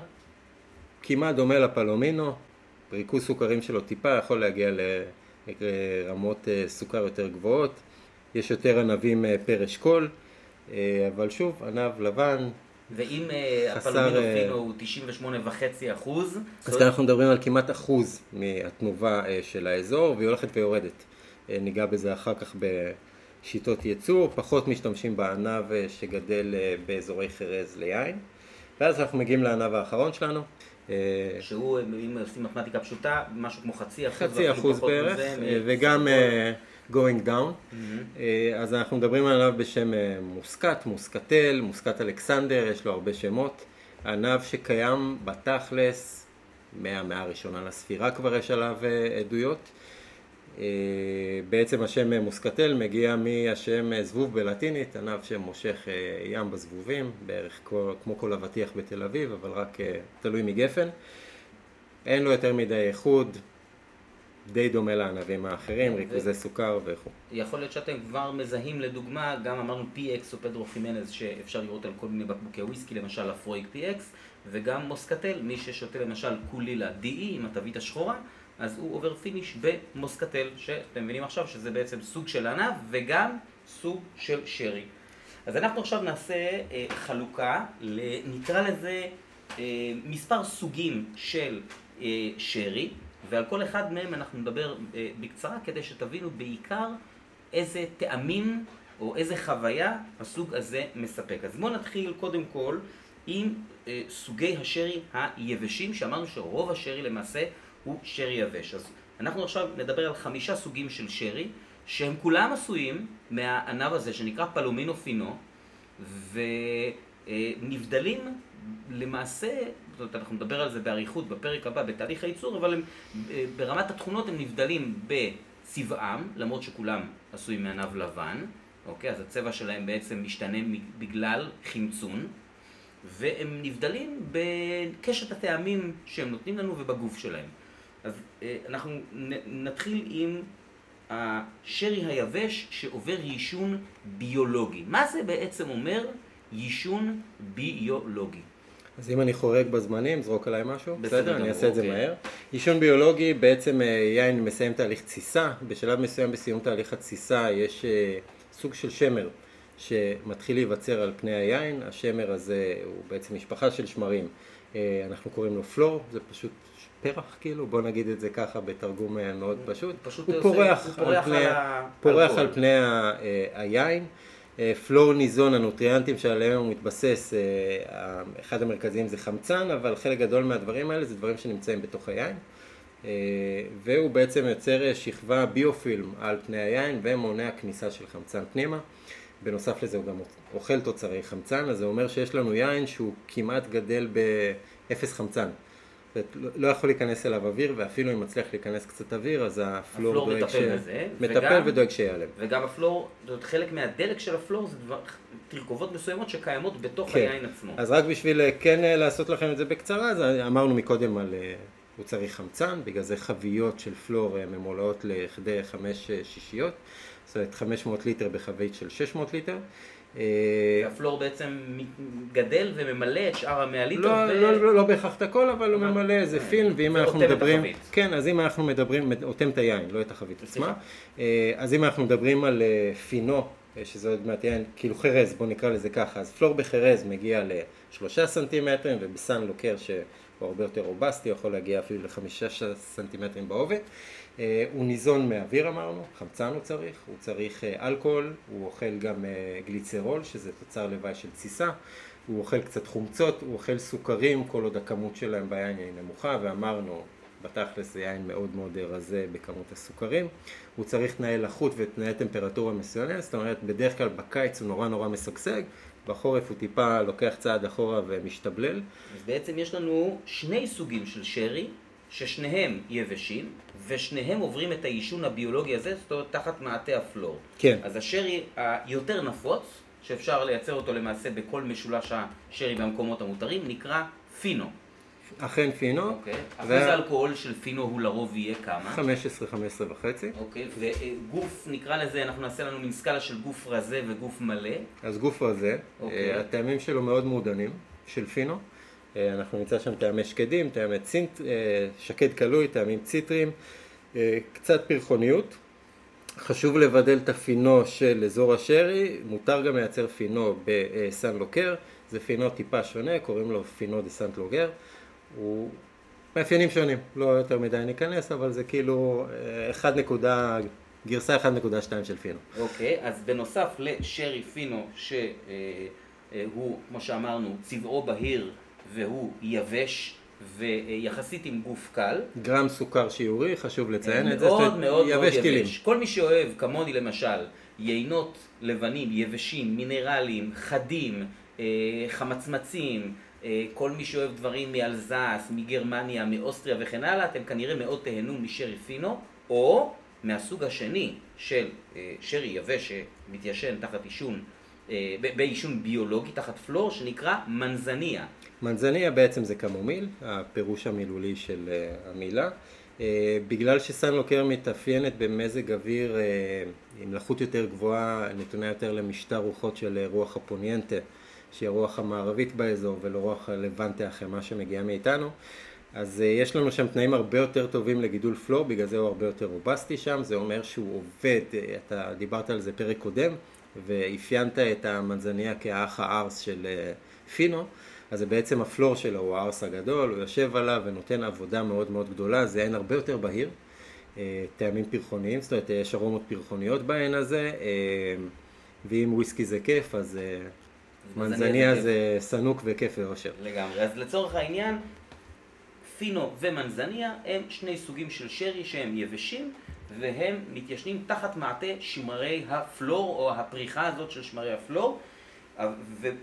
S2: כמעט דומה לפלומינו, ריכוז סוכרים שלו טיפה יכול להגיע לרמות סוכר יותר גבוהות, יש יותר ענבים אה, פר אשכול, אה, אבל שוב, ענב לבן,
S1: ואם אה,
S2: חסר,
S1: הפלומינו
S2: אה,
S1: פינו הוא 98.5 אחוז,
S2: אז כאן אנחנו מדברים על כמעט אחוז מהתנובה של האזור והיא הולכת ויורדת. ניגע בזה אחר כך בשיטות ייצור, פחות משתמשים בענב שגדל באזורי חרז ליין. ואז אנחנו מגיעים לענב האחרון שלנו.
S1: שהוא, אם עושים מתמטיקה פשוטה, משהו כמו חצי אחוז,
S2: חצי אחוז בערך, וגם going down.
S1: מהמם.
S2: אה, אז אנחנו מדברים על ענב בשם אה, מוסקת, מוסקטל, מוסקת אלכסנדר, יש לו הרבה שמות. ענב שקיים בתכלס מהמאה הראשונה לספירה כבר יש עליו אה, עדויות. בעצם השם מוסקטל מגיע מהשם זבוב בלטינית, ענב שמושך ים בזבובים, בערך כמו כל אבטיח בתל אביב, אבל רק תלוי מגפן. אין לו יותר מדי ייחוד, די דומה לענבים האחרים,
S1: ו-
S2: ריכוזי סוכר וכו'.
S1: יכול להיות שאתם כבר מזהים לדוגמה, גם אמרנו PX או פדרו חימנז שאפשר לראות על כל מיני בקבוקי וויסקי, למשל לפרויג PX, וגם מוסקטל, מי ששותה למשל קול אילה DE עם התווית השחורה, אז הוא עובר finish במוסקטל, שאתם מבינים עכשיו שזה בעצם סוג של ענב, וגם סוג של שרי. אז אנחנו עכשיו נעשה אה, חלוקה, נקרא לזה אה, מספר סוגים של אה, שרי, ועל כל אחד מהם אנחנו נדבר אה, בקצרה כדי שתבינו בעיקר איזה טעמים או איזה חוויה הסוג הזה מספק. אז בואו נתחיל קודם כל עם אה, סוגי השרי היבשים, שאמרנו שרוב השרי למעשה הוא שרי יבש. אז אנחנו עכשיו נדבר על חמישה סוגים של שרי, שהם כולם עשויים מהענב הזה שנקרא פלומינו פינו, ונבדלים למעשה, זאת אומרת אנחנו נדבר על זה באריכות בפרק הבא בתהליך הייצור, אבל הם, אה, ברמת התכונות הם נבדלים בצבעם, למרות שכולם עשויים מענב לבן, אוקיי? אז הצבע שלהם בעצם משתנה בגלל חמצון. והם נבדלים בקשת הטעמים שהם נותנים לנו ובגוף שלהם. אז אה, אנחנו נתחיל עם השרי היבש שעובר יישון ביולוגי. מה זה בעצם אומר יישון ביולוגי?
S2: אז אם אני חורג בזמנים, זרוק עליי משהו, בסדר, בסדר אני אעשה את זה אוקיי. מהר. יישון ביולוגי, בעצם אה, יין מסיים תהליך תסיסה, בשלב מסוים בסיום תהליך התסיסה יש אה, סוג של שמר שמתחיל להיווצר על פני היין, השמר הזה הוא בעצם משפחה של שמרים, אנחנו קוראים לו פלור, זה פשוט פרח כאילו, בוא נגיד את זה ככה בתרגום אה, מאוד פשוט.
S1: פשוט הוא פורח, הוא פורח, על, פני, על,
S2: פורח על פני אה, היין. אה, פלור ניזון, הנוטריאנטים שעליהם הוא מתבסס, אחד המרכזיים זה חמצן, אבל חלק גדול מהדברים האלה זה דברים שנמצאים בתוך היין. והוא בעצם יוצר שכבה ביופילם על פני היין ומונע כניסה של חמצן פנימה. בנוסף לזה הוא גם אוכל תוצרי חמצן, אז זה אומר שיש לנו יין שהוא כמעט גדל באפס חמצן. לא, לא יכול להיכנס אליו אוויר, ואפילו אם מצליח להיכנס קצת אוויר, אז הפלור,
S1: הפלור דואג ש... בזה,
S2: מטפל וגם, ודואג שיעלם.
S1: וגם הפלור, זאת אומרת, חלק מהדלק של הפלור זה דבר, תרכובות מסוימות שקיימות בתוך כן. היין עצמו.
S2: אז רק בשביל אה, כן אה, לעשות לכם את זה בקצרה, אז אמרנו מקודם על, אה, הוא צריך חמצן, בגלל זה חביות של פלור ממולאות לכדי חמש שישיות, זאת אומרת 500 ליטר בחבית של 600 ליטר.
S1: והפלור בעצם גדל וממלא את שאר המאה ליטר.
S2: לא, ו... לא, לא, לא בהכרח את הכל, אבל הוא ממלא איזה פילם, ואם אנחנו מדברים... כן, אז אם אנחנו מדברים, אוטם את היין, לא את החבית עצמה. אה, אז אם אנחנו מדברים על אה, פינו, אה, שזה עוד מעט יין, כאילו חרז, בוא נקרא לזה ככה, אז פלור בחרז מגיע לשלושה סנטימטרים, ובסן לוקר שהוא הרבה יותר רובסטי, יכול להגיע אפילו לחמישה סנטימטרים בעובד. אה, הוא ניזון מאוויר אמרנו, חמצן הוא צריך, הוא צריך אה, אלכוהול, הוא אוכל גם אה, גליצרול שזה תוצר לוואי של תסיסה, הוא אוכל קצת חומצות, הוא אוכל סוכרים כל עוד הכמות שלהם ביין היא נמוכה ואמרנו בתכלס זה יין מאוד מאוד רזה בכמות הסוכרים, הוא צריך תנאי לחות ותנאי טמפרטורה מסוימת, זאת אומרת בדרך כלל בקיץ הוא נורא נורא משגשג, בחורף הוא טיפה לוקח צעד אחורה ומשתבלל.
S1: אז בעצם יש לנו שני סוגים של שרי, ששניהם יבשים, ושניהם עוברים את העישון הביולוגי הזה, זאת אומרת, תחת מעטה הפלור.
S2: כן.
S1: אז השרי היותר נפוץ, שאפשר לייצר אותו למעשה בכל משולש השרי במקומות המותרים, נקרא פינו.
S2: אכן פינו.
S1: אוקיי. אחוז ו... האלכוהול של פינו הוא לרוב יהיה כמה?
S2: 15, 15 וחצי.
S1: אוקיי, וגוף, נקרא לזה, אנחנו נעשה לנו מין סקאלה של גוף רזה וגוף מלא.
S2: אז גוף רזה, אוקיי. אה, הטעמים שלו מאוד מעודנים, של פינו. אה, אנחנו נמצא שם טעמי שקדים, טעמי צינט, אה, שקד קלוי, טעמים ציטריים, אה, קצת פרחוניות. חשוב לבדל את הפינו של אזור השרי, מותר גם לייצר פינו בסן לוקר, זה פינו טיפה שונה, קוראים לו פינו דה סנט לוגר, הוא מאפיינים שונים, לא יותר מדי ניכנס, אבל זה כאילו 1 נקודה, גרסה 1.2 של פינו.
S1: אוקיי, okay, אז בנוסף לשרי פינו, שהוא, כמו שאמרנו, צבעו בהיר, והוא יבש ויחסית עם גוף קל.
S2: גרם סוכר שיעורי, חשוב לציין את זה.
S1: מאוד מאוד מאוד יבש. כל מי שאוהב, כמוני למשל, יינות לבנים, יבשים, מינרליים, חדים, אה, חמצמצים, אה, כל מי שאוהב דברים מאלזס, מגרמניה, מאוסטריה וכן הלאה, אתם כנראה מאוד תהנו משרי פינו, או מהסוג השני של אה, שרי יבש שמתיישן תחת עישון, בעישון ביולוגי, תחת פלור, שנקרא מנזניה.
S2: מנזניה בעצם זה קמומיל, הפירוש המילולי של uh, המילה. Uh, בגלל שסן לוקר מתאפיינת במזג אוויר uh, עם לחות יותר גבוהה, נתונה יותר למשטר רוחות של רוח הפוניינטה, שהיא הרוח המערבית באזור, ולא רוח הלבנטה החמה שמגיעה מאיתנו. אז יש לנו שם תנאים הרבה יותר טובים לגידול פלור, בגלל זה הוא הרבה יותר רובסטי שם, זה אומר שהוא עובד, אתה דיברת על זה פרק קודם, ואפיינת את המנזניה כאח הארס של אה, פינו, אז זה בעצם הפלור שלו, הוא הארס הגדול, הוא יושב עליו ונותן עבודה מאוד מאוד גדולה, זה עין הרבה יותר בהיר, אה, טעמים פרחוניים, זאת אומרת יש ארומות פרחוניות בעין הזה, ואם וויסקי זה כיף, אז מנזניה זה סנוק וכיף ואושר.
S1: לגמרי, אז לצורך העניין, פינו ומנזניה הם שני סוגים של שרי שהם יבשים והם מתיישנים תחת מעטה שמרי הפלור או הפריחה הזאת של שמרי הפלור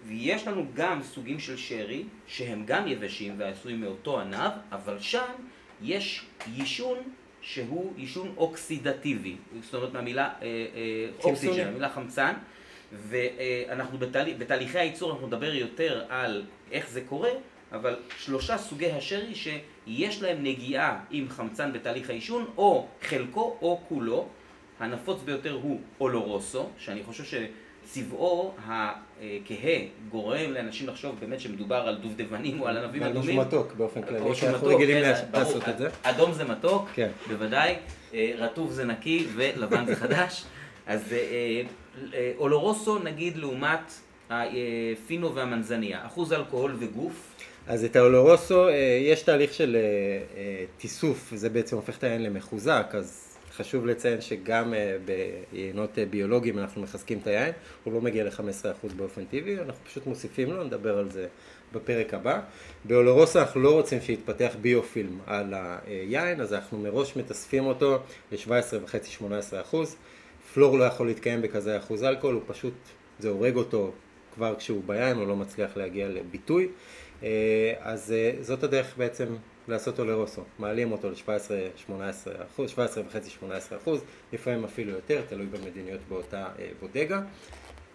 S1: ויש לנו גם סוגים של שרי שהם גם יבשים ועשויים מאותו ענב אבל שם יש יישון שהוא יישון אוקסידטיבי. זאת אומרת מהמילה אה, אה, אוקסיג'ן, מהמילה חמצן. ואנחנו בתהליך, בתהליכי הייצור אנחנו נדבר יותר על איך זה קורה אבל שלושה סוגי השרי שיש להם נגיעה עם חמצן בתהליך העישון, או חלקו או כולו. הנפוץ ביותר הוא אולורוסו, שאני חושב שצבעו הכהה גורם לאנשים לחשוב באמת שמדובר על דובדבנים או על ענבים אדומים.
S2: שהוא מתוק באופן כללי, אנחנו רגילים כן, לעשות את זה.
S1: אדום זה מתוק, כן. בוודאי, אה, רטוב זה נקי ולבן זה חדש. אז אה, אה, אולורוסו נגיד לעומת הפינו והמנזניה, אחוז אלכוהול וגוף.
S2: אז את האולורוסו, יש תהליך של תיסוף, זה בעצם הופך את היין למחוזק, אז חשוב לציין שגם ביינות ביולוגיים אנחנו מחזקים את היין, הוא לא מגיע ל-15% באופן טבעי, אנחנו פשוט מוסיפים לו, נדבר על זה בפרק הבא. באולורוסו אנחנו לא רוצים שיתפתח ביופילם על היין, אז אנחנו מראש מתאספים אותו ל-17.5-18%. פלור לא יכול להתקיים בכזה אחוז אלכוהול, הוא פשוט, זה הורג אותו כבר כשהוא ביין, הוא לא מצליח להגיע לביטוי. אה, אז אה, זאת הדרך בעצם לעשות אותו לרוסו, מעלים אותו ל-17-18 אחוז, 17 וחצי 18 אחוז, לפעמים אפילו יותר, תלוי במדיניות באותה אה, בודגה,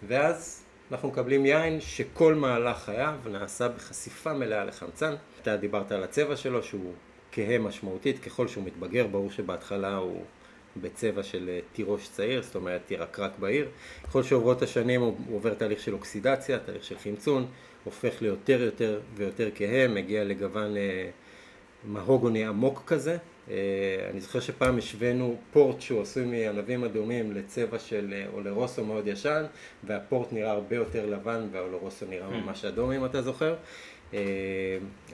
S2: ואז אנחנו מקבלים יין שכל מהלך חייו נעשה בחשיפה מלאה לחמצן. אתה דיברת על הצבע שלו שהוא כהה משמעותית, ככל שהוא מתבגר, ברור שבהתחלה הוא בצבע של תירוש צעיר, זאת אומרת ירקרק בהיר. ככל שעוברות השנים הוא עובר תהליך של אוקסידציה, תהליך של חמצון, הופך ליותר יותר ויותר כהה, מגיע לגוון אה, מהוגוני עמוק כזה. אה, אני זוכר שפעם השווינו פורט שהוא עשוי מענבים אדומים לצבע של אה, אולרוסו מאוד ישן, והפורט נראה הרבה יותר לבן והאולרוסו נראה hmm. ממש אדום אם אתה זוכר. אה,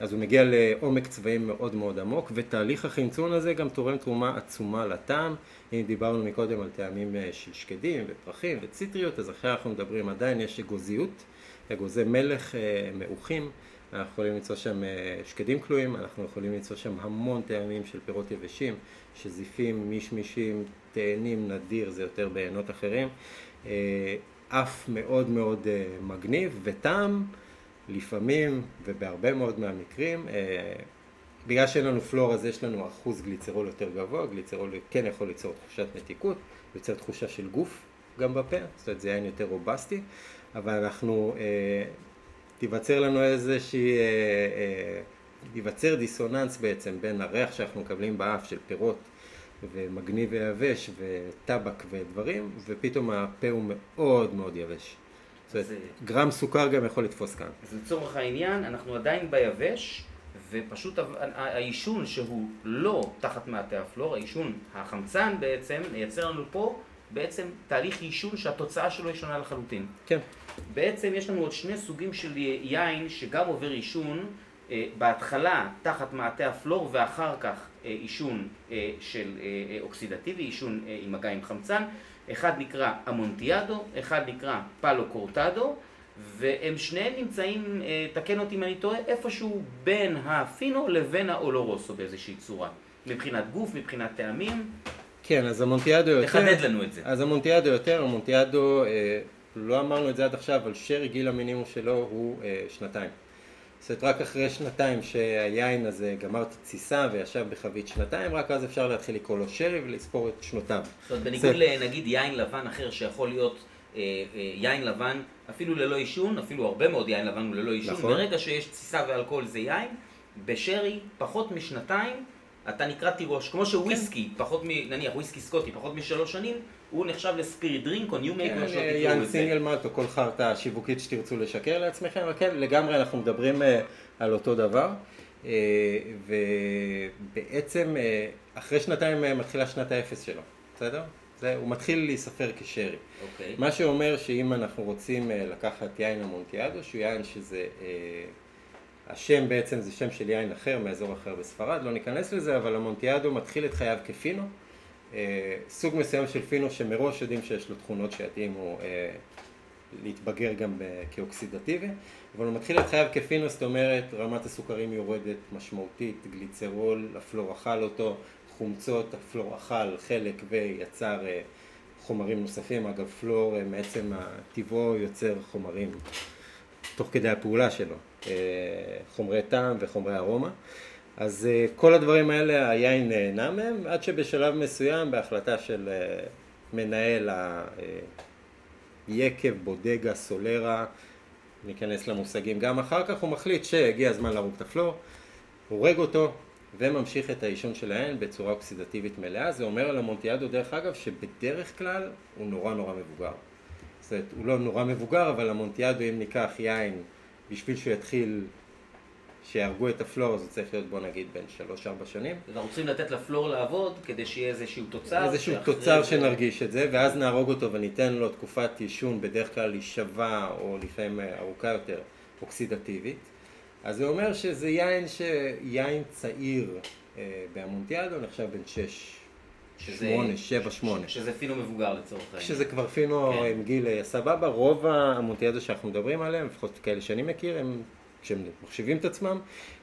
S2: אז הוא מגיע לעומק צבעים מאוד מאוד עמוק, ותהליך החמצון הזה גם תורם תרומה עצומה לטעם. אם דיברנו מקודם על טעמים של שקדים ופרחים וציטריות, אז אחרי אנחנו מדברים עדיין יש אגוזיות. אגוזי מלך מעוכים, אנחנו יכולים למצוא שם אה, שקדים כלואים, אנחנו יכולים למצוא שם המון טעמים של פירות יבשים, שזיפים, מישמישים, תאנים, נדיר, זה יותר בעיינות אחרים. אה, אף מאוד מאוד מגניב, וטעם לפעמים, ובהרבה מאוד מהמקרים, בגלל שאין לנו פלור אז יש לנו אחוז גליצרול יותר גבוה, גליצרול כן יכול ליצור תחושת מתיקות, יוצר תחושה של גוף גם בפה, זאת אומרת זה יין יותר רובסטי, אבל אנחנו, אה, תיווצר לנו איזושהי, אה, אה, ייווצר דיסוננס בעצם בין הריח שאנחנו מקבלים באף של פירות ומגניב ויבש וטבק ודברים, ופתאום הפה הוא מאוד מאוד יבש. זאת אומרת, גרם סוכר גם יכול לתפוס כאן.
S1: אז לצורך העניין, אנחנו עדיין ביבש, ופשוט העישון שהוא לא תחת מעטה הפלור, העישון, החמצן בעצם, מייצר לנו פה בעצם תהליך עישון שהתוצאה שלו היא שונה לחלוטין.
S2: כן.
S1: בעצם יש לנו עוד שני סוגים של יין שגם עובר עישון, אה, בהתחלה תחת מעטה הפלור ואחר כך אה, עישון אה, של אוקסידטיבי, עישון עם מגע עם חמצן. אחד נקרא אמונטיאדו, אחד נקרא פלו קורטדו, והם שניהם נמצאים, תקן אותי אם אני טועה, איפשהו בין הפינו לבין האולורוסו באיזושהי צורה. מבחינת גוף, מבחינת טעמים.
S2: כן, אז המונטיאדו יותר...
S1: תחדד לנו את זה.
S2: אז המונטיאדו יותר, המונטיאדו לא אמרנו את זה עד עכשיו, אבל שרי גיל המינימום שלו הוא אה, שנתיים. זאת אומרת, רק אחרי שנתיים שהיין הזה גמר את התסיסה וישב בחבית שנתיים, רק אז אפשר להתחיל לקרוא לו שרי ולספור את שנותיו.
S1: זאת אומרת, בניגוד לנגיד יין לבן אחר שיכול להיות אה, אה, יין לבן אפילו ללא עישון, אפילו הרבה מאוד יין לבן הוא ללא עישון, נכון. ברגע שיש תסיסה ואלכוהול זה יין, בשרי פחות משנתיים אתה נקרא תירוש, כמו שוויסקי, כן. פחות מ... נניח וויסקי סקוטי, פחות משלוש שנים, הוא נחשב ל spirit drink או new make,
S2: שלא תקראו young single malt או כל חרטא שיווקית שתרצו לשקר לעצמכם, אבל כן, לגמרי אנחנו מדברים אה, על אותו דבר. אה, ובעצם אחרי שנתיים מתחילה שנת האפס שלו, בסדר? זה, הוא מתחיל להיספר כשרי.
S1: אוקיי.
S2: מה שאומר שאם אנחנו רוצים אה, לקחת יין אמונטיאדו, שהוא יין שזה, אה, השם בעצם זה שם של יין אחר מאזור אחר בספרד, לא ניכנס לזה, אבל המונטיאדו מתחיל את חייו כפינו, אה, סוג מסוים של פינו שמראש יודעים שיש לו תכונות שיתאימו אה, להתבגר גם ב- כאוקסידטיבי, אבל הוא מתחיל את חייו כפינו, זאת אומרת רמת הסוכרים יורדת משמעותית, גליצרול, הפלור אכל אותו, חומצות, הפלור אכל חלק ויצר אה, חומרים נוספים, אגב פלור אה, מעצם טבעו יוצר חומרים תוך כדי הפעולה שלו, אה, חומרי טעם וחומרי ארומה. אז אה, כל הדברים האלה היין נהנה מהם, עד שבשלב מסוים בהחלטה של אה, מנהל היקב, בודגה, סולרה, ניכנס למושגים גם אחר כך, הוא מחליט שהגיע הזמן להרוג את הפלור, הורג אותו וממשיך את העישון של היין בצורה אוקסידטיבית מלאה. זה אומר על המונטיאדו דרך אגב שבדרך כלל הוא נורא נורא מבוגר. זאת אומרת, הוא לא נורא מבוגר, אבל המונטיאדו אם ניקח יין בשביל שהוא יתחיל, שיהרגו את הפלור, אז הוא צריך להיות בוא נגיד בין 3-4 שנים.
S1: אנחנו צריכים לתת לפלור לעבוד כדי שיהיה איזשהו תוצר.
S2: איזשהו תוצר
S1: זה-
S2: שנרגיש את זה, ואז נהרוג אותו וניתן לו תקופת עישון בדרך כלל להישבע או לפעמים ארוכה יותר, אוקסידטיבית. אז זה אומר שזה יין, ש... יין צעיר אה, באמונטיאדו נחשב בין 6,
S1: שזה-
S2: 8, 7, 8.
S1: שזה פינו מבוגר לצורך העניין.
S2: שזה כבר פינו
S1: כן.
S2: עם גיל אה, סבבה, רוב המונטיאדו שאנחנו מדברים עליהם, לפחות כאלה שאני מכיר, הם, כשהם מחשיבים את עצמם,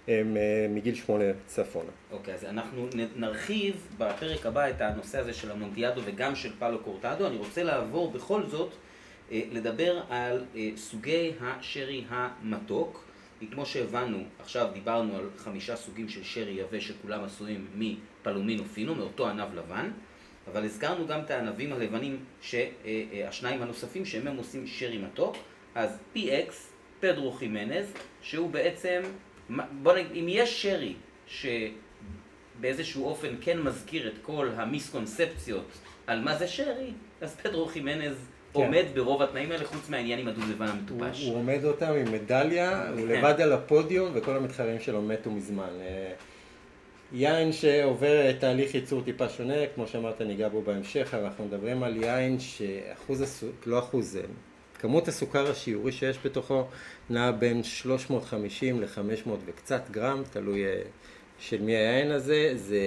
S2: הם אה, מגיל 8 צפונה.
S1: אוקיי, אז אנחנו נרחיב בפרק הבא את הנושא הזה של המונטיאדו וגם של פאלו קורטדו. אני רוצה לעבור בכל זאת אה, לדבר על אה, סוגי השרי המתוק. כי כמו שהבנו, עכשיו דיברנו על חמישה סוגים של שרי יבש שכולם עשויים מפלומינו פינו, מאותו ענב לבן, אבל הזכרנו גם את הענבים הלבנים, שהשניים הנוספים שהם הם עושים שרי מתוק, אז PX, פדרו חימנז, שהוא בעצם, בוא נגיד, אם יש שרי שבאיזשהו אופן כן מזכיר את כל המיסקונספציות על מה זה שרי, אז פדרו חימנז
S2: כן.
S1: עומד ברוב התנאים האלה, חוץ מהעניין עם הדובדבן המטופש.
S2: הוא, הוא עומד אותם עם מדליה, הוא
S1: כן.
S2: לבד על הפודיום וכל המתחרים שלו מתו מזמן. אה, יין שעובר אה, תהליך ייצור טיפה שונה, כמו שאמרת ניגע בו בהמשך, אנחנו מדברים על יין שאחוז, הסו- לא אחוז, אה, כמות הסוכר השיעורי שיש בתוכו נעה בין 350 ל-500 וקצת גרם, תלוי אה, של מי היין הזה, זה...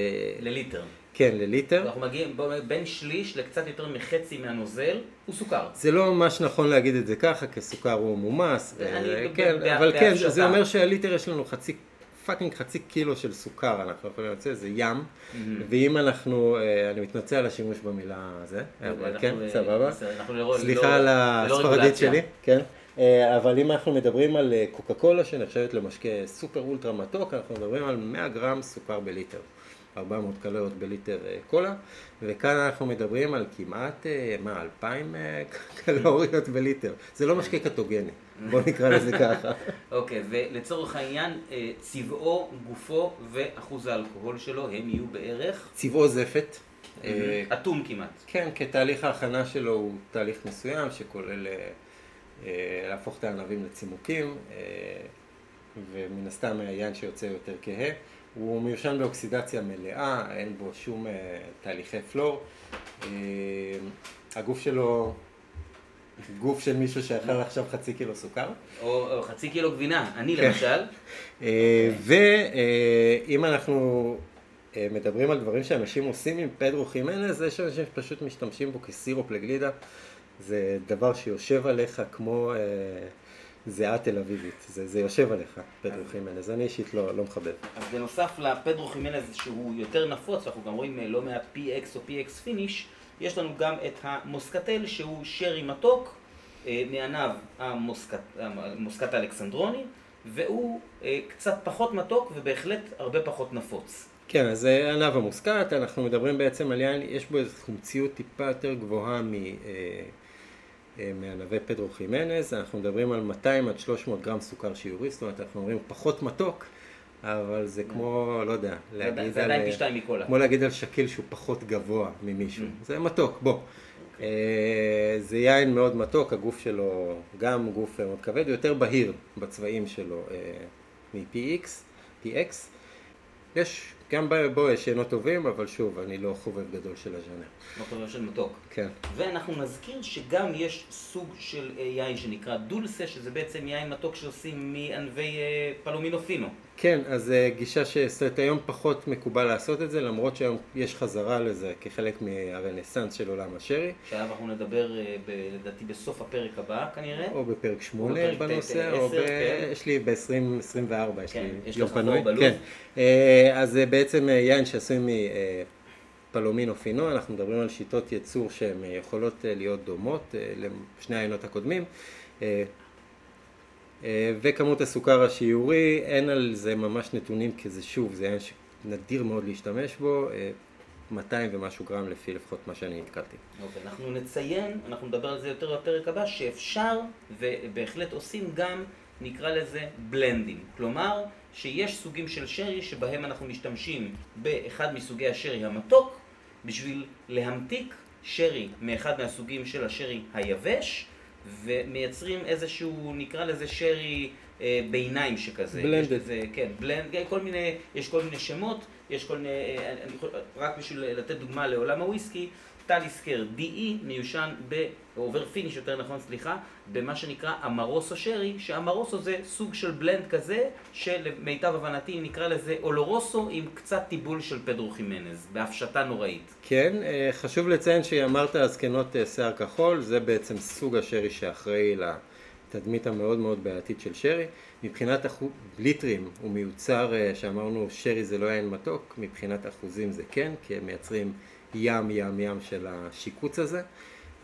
S1: לליטר.
S2: כן, לליטר.
S1: אנחנו מגיעים בין שליש לקצת יותר מחצי מהנוזל הוא סוכר.
S2: זה לא ממש נכון להגיד את זה ככה, כי סוכר הוא מומס, ו-
S1: אני-
S2: כן, אבל כן. זה אומר שבליטר יש לנו חצי, fucking חצי קילו של סוכר, אנחנו יכולים לצאת, זה ים, ואם אנחנו, אה, אני מתנצל על השימוש במילה הזה, אבל
S1: אנחנו,
S2: כן,
S1: אה,
S2: סבבה,
S1: אנחנו לא-
S2: סליחה
S1: לא-
S2: על הספרדית. שלי, כן, אה, אבל אם אנחנו מדברים על אה, קוקה קולה שנחשבת למשקה סופר אולטרה מתוק, אנחנו מדברים על 100 גרם סוכר בליטר. 400 קלוריות בליטר אה, קולה, וכאן אנחנו מדברים על כמעט, אה, מה, 2,000 אה, קלוריות בליטר. זה לא משקה קטוגני, בוא נקרא לזה ככה.
S1: אוקיי, ולצורך העניין, אה, צבעו, גופו ואחוז האלכוהול שלו הם יהיו בערך
S2: צבעו זפת. אה,
S1: אטום כמעט.
S2: כן, כי תהליך ההכנה שלו הוא תהליך מסוים שכולל אה, אה, להפוך את הענבים לצימוקים, אה, ומן הסתם היין שיוצא יותר כהה. הוא מיושן באוקסידציה מלאה, אין בו שום אה, תהליכי פלור. אה, הגוף שלו, גוף של מישהו שאכל עכשיו חצי קילו סוכר.
S1: או, או חצי קילו גבינה, אני
S2: כן.
S1: למשל,
S2: ואם אנחנו אה, מדברים על דברים שאנשים עושים עם פדרו חימנז, יש אנשים שפשוט משתמשים בו כסירופ לגלידה. זה דבר שיושב עליך כמו אה, זיעה תל אביבית. זה, זה יושב עליך, פדרו חימנז. אני אישית לא, לא מחבב.
S1: אז בנוסף לפדרו חימנז שהוא יותר נפוץ, אנחנו גם רואים אה, לא מעט PX או PX finish, יש לנו גם את המוסקטל שהוא שרי מתוק אה, מענב המוסקט, המוסקט האלכסנדרוני, והוא אה, קצת פחות מתוק ובהחלט הרבה פחות נפוץ.
S2: כן, אז זה ענב המוסקת, אנחנו מדברים בעצם על יין, יש בו איזו חומציות טיפה יותר גבוהה מ... אה, אה, מענבי פדרו חימנז, אנחנו מדברים על 200 עד 300 גרם סוכר שיעורי, זאת אומרת אנחנו אומרים פחות מתוק, אבל זה כמו, לא יודע, להגיד על,
S1: מקולה.
S2: כמו להגיד על שקיל שהוא פחות גבוה ממישהו,
S1: Mm.
S2: זה מתוק, בוא. אה, זה יין מאוד מתוק, הגוף שלו גם גוף מאוד כבד, הוא יותר בהיר בצבעים שלו אה, מ-PX, PX. יש גם בו יש עיינות טובים, אבל שוב, אני לא חובב גדול של הז'אנר.
S1: לא חובב של מתוק.
S2: כן.
S1: ואנחנו נזכיר שגם יש סוג של אה, יין שנקרא דולסה, שזה בעצם יין מתוק שעושים מענבי אה, פלומינו פינו.
S2: כן, אז אה, גישה שסרט היום פחות מקובל לעשות את זה, למרות שהיום יש חזרה לזה כחלק מהרנסאנס של עולם השרי.
S1: שעליו אנחנו נדבר אה, ב, לדעתי בסוף הפרק הבא כנראה.
S2: או בפרק 8
S1: בפרק
S2: בנושא, או ב...
S1: כן.
S2: יש לי ב-2024, יש
S1: כן,
S2: לי יום פנוי.
S1: חור בלו"ז.
S2: כן. אה, אז זה בעצם יין שעשוי מפלומינו פינו, אנחנו מדברים על שיטות ייצור שהן יכולות להיות דומות לשני העיינות הקודמים. אה, אה, וכמות הסוכר השיעורי, אין על זה ממש נתונים, כי זה שוב, זה יין שנדיר מאוד להשתמש בו, אה, 200 ומשהו גרם לפי לפחות מה שאני נתקלתי.
S1: אוקיי, אנחנו נציין, אנחנו נדבר על זה יותר בפרק הבא, שאפשר ובהחלט עושים גם, נקרא לזה בלנדים. כלומר, שיש סוגים של שרי שבהם אנחנו משתמשים באחד מסוגי השרי המתוק בשביל להמתיק שרי מאחד מהסוגים של השרי היבש ומייצרים איזשהו, נקרא לזה שרי אה, ביניים שכזה.
S2: Blended.
S1: יש לזה, כן, בלנד, כל מיני, יש כל מיני שמות, יש כל מיני, אה, אני יכול, רק בשביל לתת דוגמה לעולם הוויסקי, טליסקר DE מיושן ב... או עובר finish יותר נכון, סליחה, במה שנקרא אמרוסו שרי, שאמרוסו זה סוג של blend כזה, שלמיטב הבנתי נקרא לזה אולורוסו עם קצת טיבול של פדרו חימנז, בהפשטה נוראית.
S2: כן, אה, חשוב לציין שאמרת הזקנות אה, שיער כחול, זה בעצם סוג השרי שאחראי לתדמית המאוד מאוד בעייתית של שרי. מבחינת אחו... ליטרים הוא מיוצר, אה, שאמרנו שרי זה לא יין מתוק, מבחינת אחוזים זה כן, כי הם מייצרים ים ים ים של השיקוץ הזה.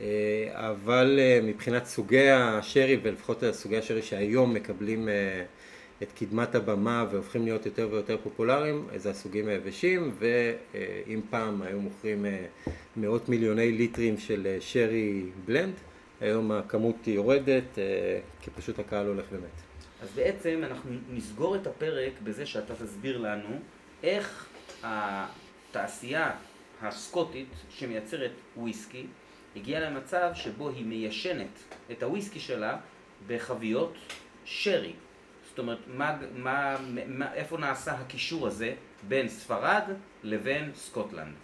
S2: אה, אבל אה, מבחינת סוגי השרי, ולפחות סוגי השרי שהיום מקבלים אה, את קדמת הבמה והופכים להיות יותר ויותר פופולריים, זה הסוגים היבשים, ואם פעם היו מוכרים מאות מיליוני ליטרים של שרי בלנד, היום הכמות יורדת, כי פשוט הקהל הולך ומת.
S1: אז בעצם אנחנו נסגור את הפרק בזה שאתה תסביר לנו איך התעשייה הסקוטית שמייצרת וויסקי הגיעה למצב שבו היא מיישנת את הוויסקי שלה בחביות שרי. זאת אומרת, מה, מה, מה, איפה נעשה הקישור הזה בין ספרד לבין סקוטלנד?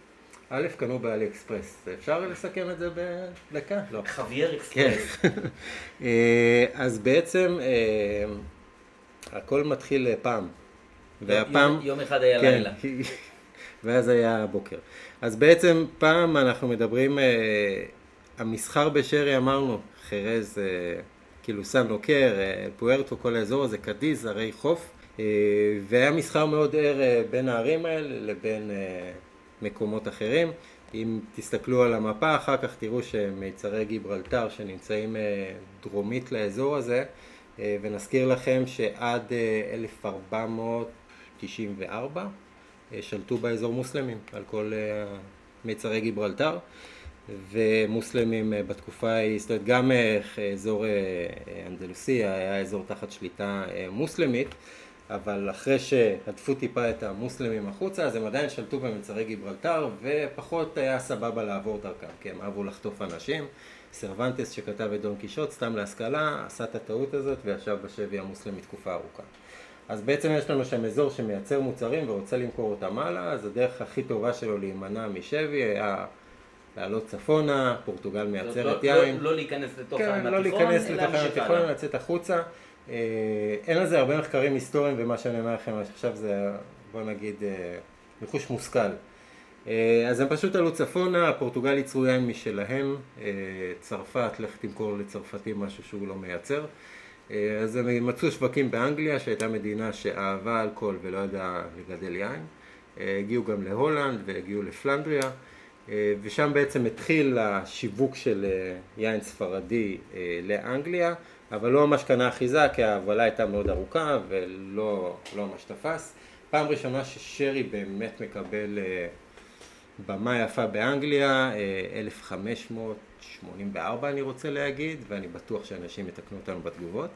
S2: א', קנו באלי אקספרס, אפשר לסכם את זה בדקה? לא.
S1: חווייר
S2: כן.
S1: אקספרס.
S2: אה, אז בעצם אה, הכל מתחיל פעם. והפעם...
S1: יום, יום אחד היה
S2: כן,
S1: לילה.
S2: ואז היה בוקר. אז בעצם פעם אנחנו מדברים, אה, המסחר בשרי אמרנו, חרז, אה, כאילו סן לוקר, אה, פוארטו, כל האזור הזה, קדיז, ערי חוף, אה, והיה מסחר מאוד ער בין הערים האלה לבין מקומות אחרים. אם תסתכלו על המפה אחר כך תראו שמיצרי גיברלטר שנמצאים דרומית לאזור הזה, ונזכיר לכם שעד אה, 1494 אה, שלטו באזור מוסלמים על כל מיצרי גיברלטר ומוסלמים אה, בתקופה ההיא, זאת אומרת גם אה, אזור אה, אה, אנדלוסי היה אזור תחת שליטה מוסלמית אבל אחרי שהדפו טיפה את המוסלמים החוצה אז הם עדיין שלטו במצרי גיברלטר ופחות היה סבבה לעבור דרכם כי הם אהבו לחטוף אנשים. סרבנטס שכתב את דון קישוט סתם להשכלה עשה את הטעות הזאת וישב בשבי המוסלמי תקופה ארוכה. אז בעצם יש לנו שם אזור שמייצר מוצרים ורוצה למכור אותם הלאה, אז הדרך הכי טובה שלו להימנע משבי היה לעלות צפונה, פורטוגל
S1: לא,
S2: מייצרת
S1: לא,
S2: יין.
S1: לא, לא להיכנס לתוך
S2: כן,
S1: הים
S2: לא
S1: התיכון,
S2: להיכנס
S1: אלא
S2: לתוך הים
S1: להמשיך
S2: התיכון,
S1: הלאה.
S2: לצאת החוצה. אה, אין לזה הרבה מחקרים היסטוריים, ומה שאני אומר לכם עכשיו זה, בוא נגיד, אה, ניחוש מושכל. אה, אז הם פשוט עלו צפונה, הפורטוגל ייצרו יין משלהם, צרפת, לך תמכור לצרפתים משהו שהוא לא מייצר. אז הם מצאו שווקים באנגליה, שהייתה מדינה שאהבה אלכוהול ולא ידעה לגדל יין. הגיעו גם להולנד והגיעו לפלנדריה, ושם בעצם התחיל השיווק של אה, יין ספרדי אה, לאנגליה, אבל לא ממש קנה אחיזה, כי ההובלה הייתה מאוד ארוכה ולא לא ממש תפס. פעם ראשונה ששרי באמת מקבל אה, במה יפה באנגליה, אה, 1584 אני רוצה להגיד, ואני בטוח שאנשים יתקנו אותנו בתגובות,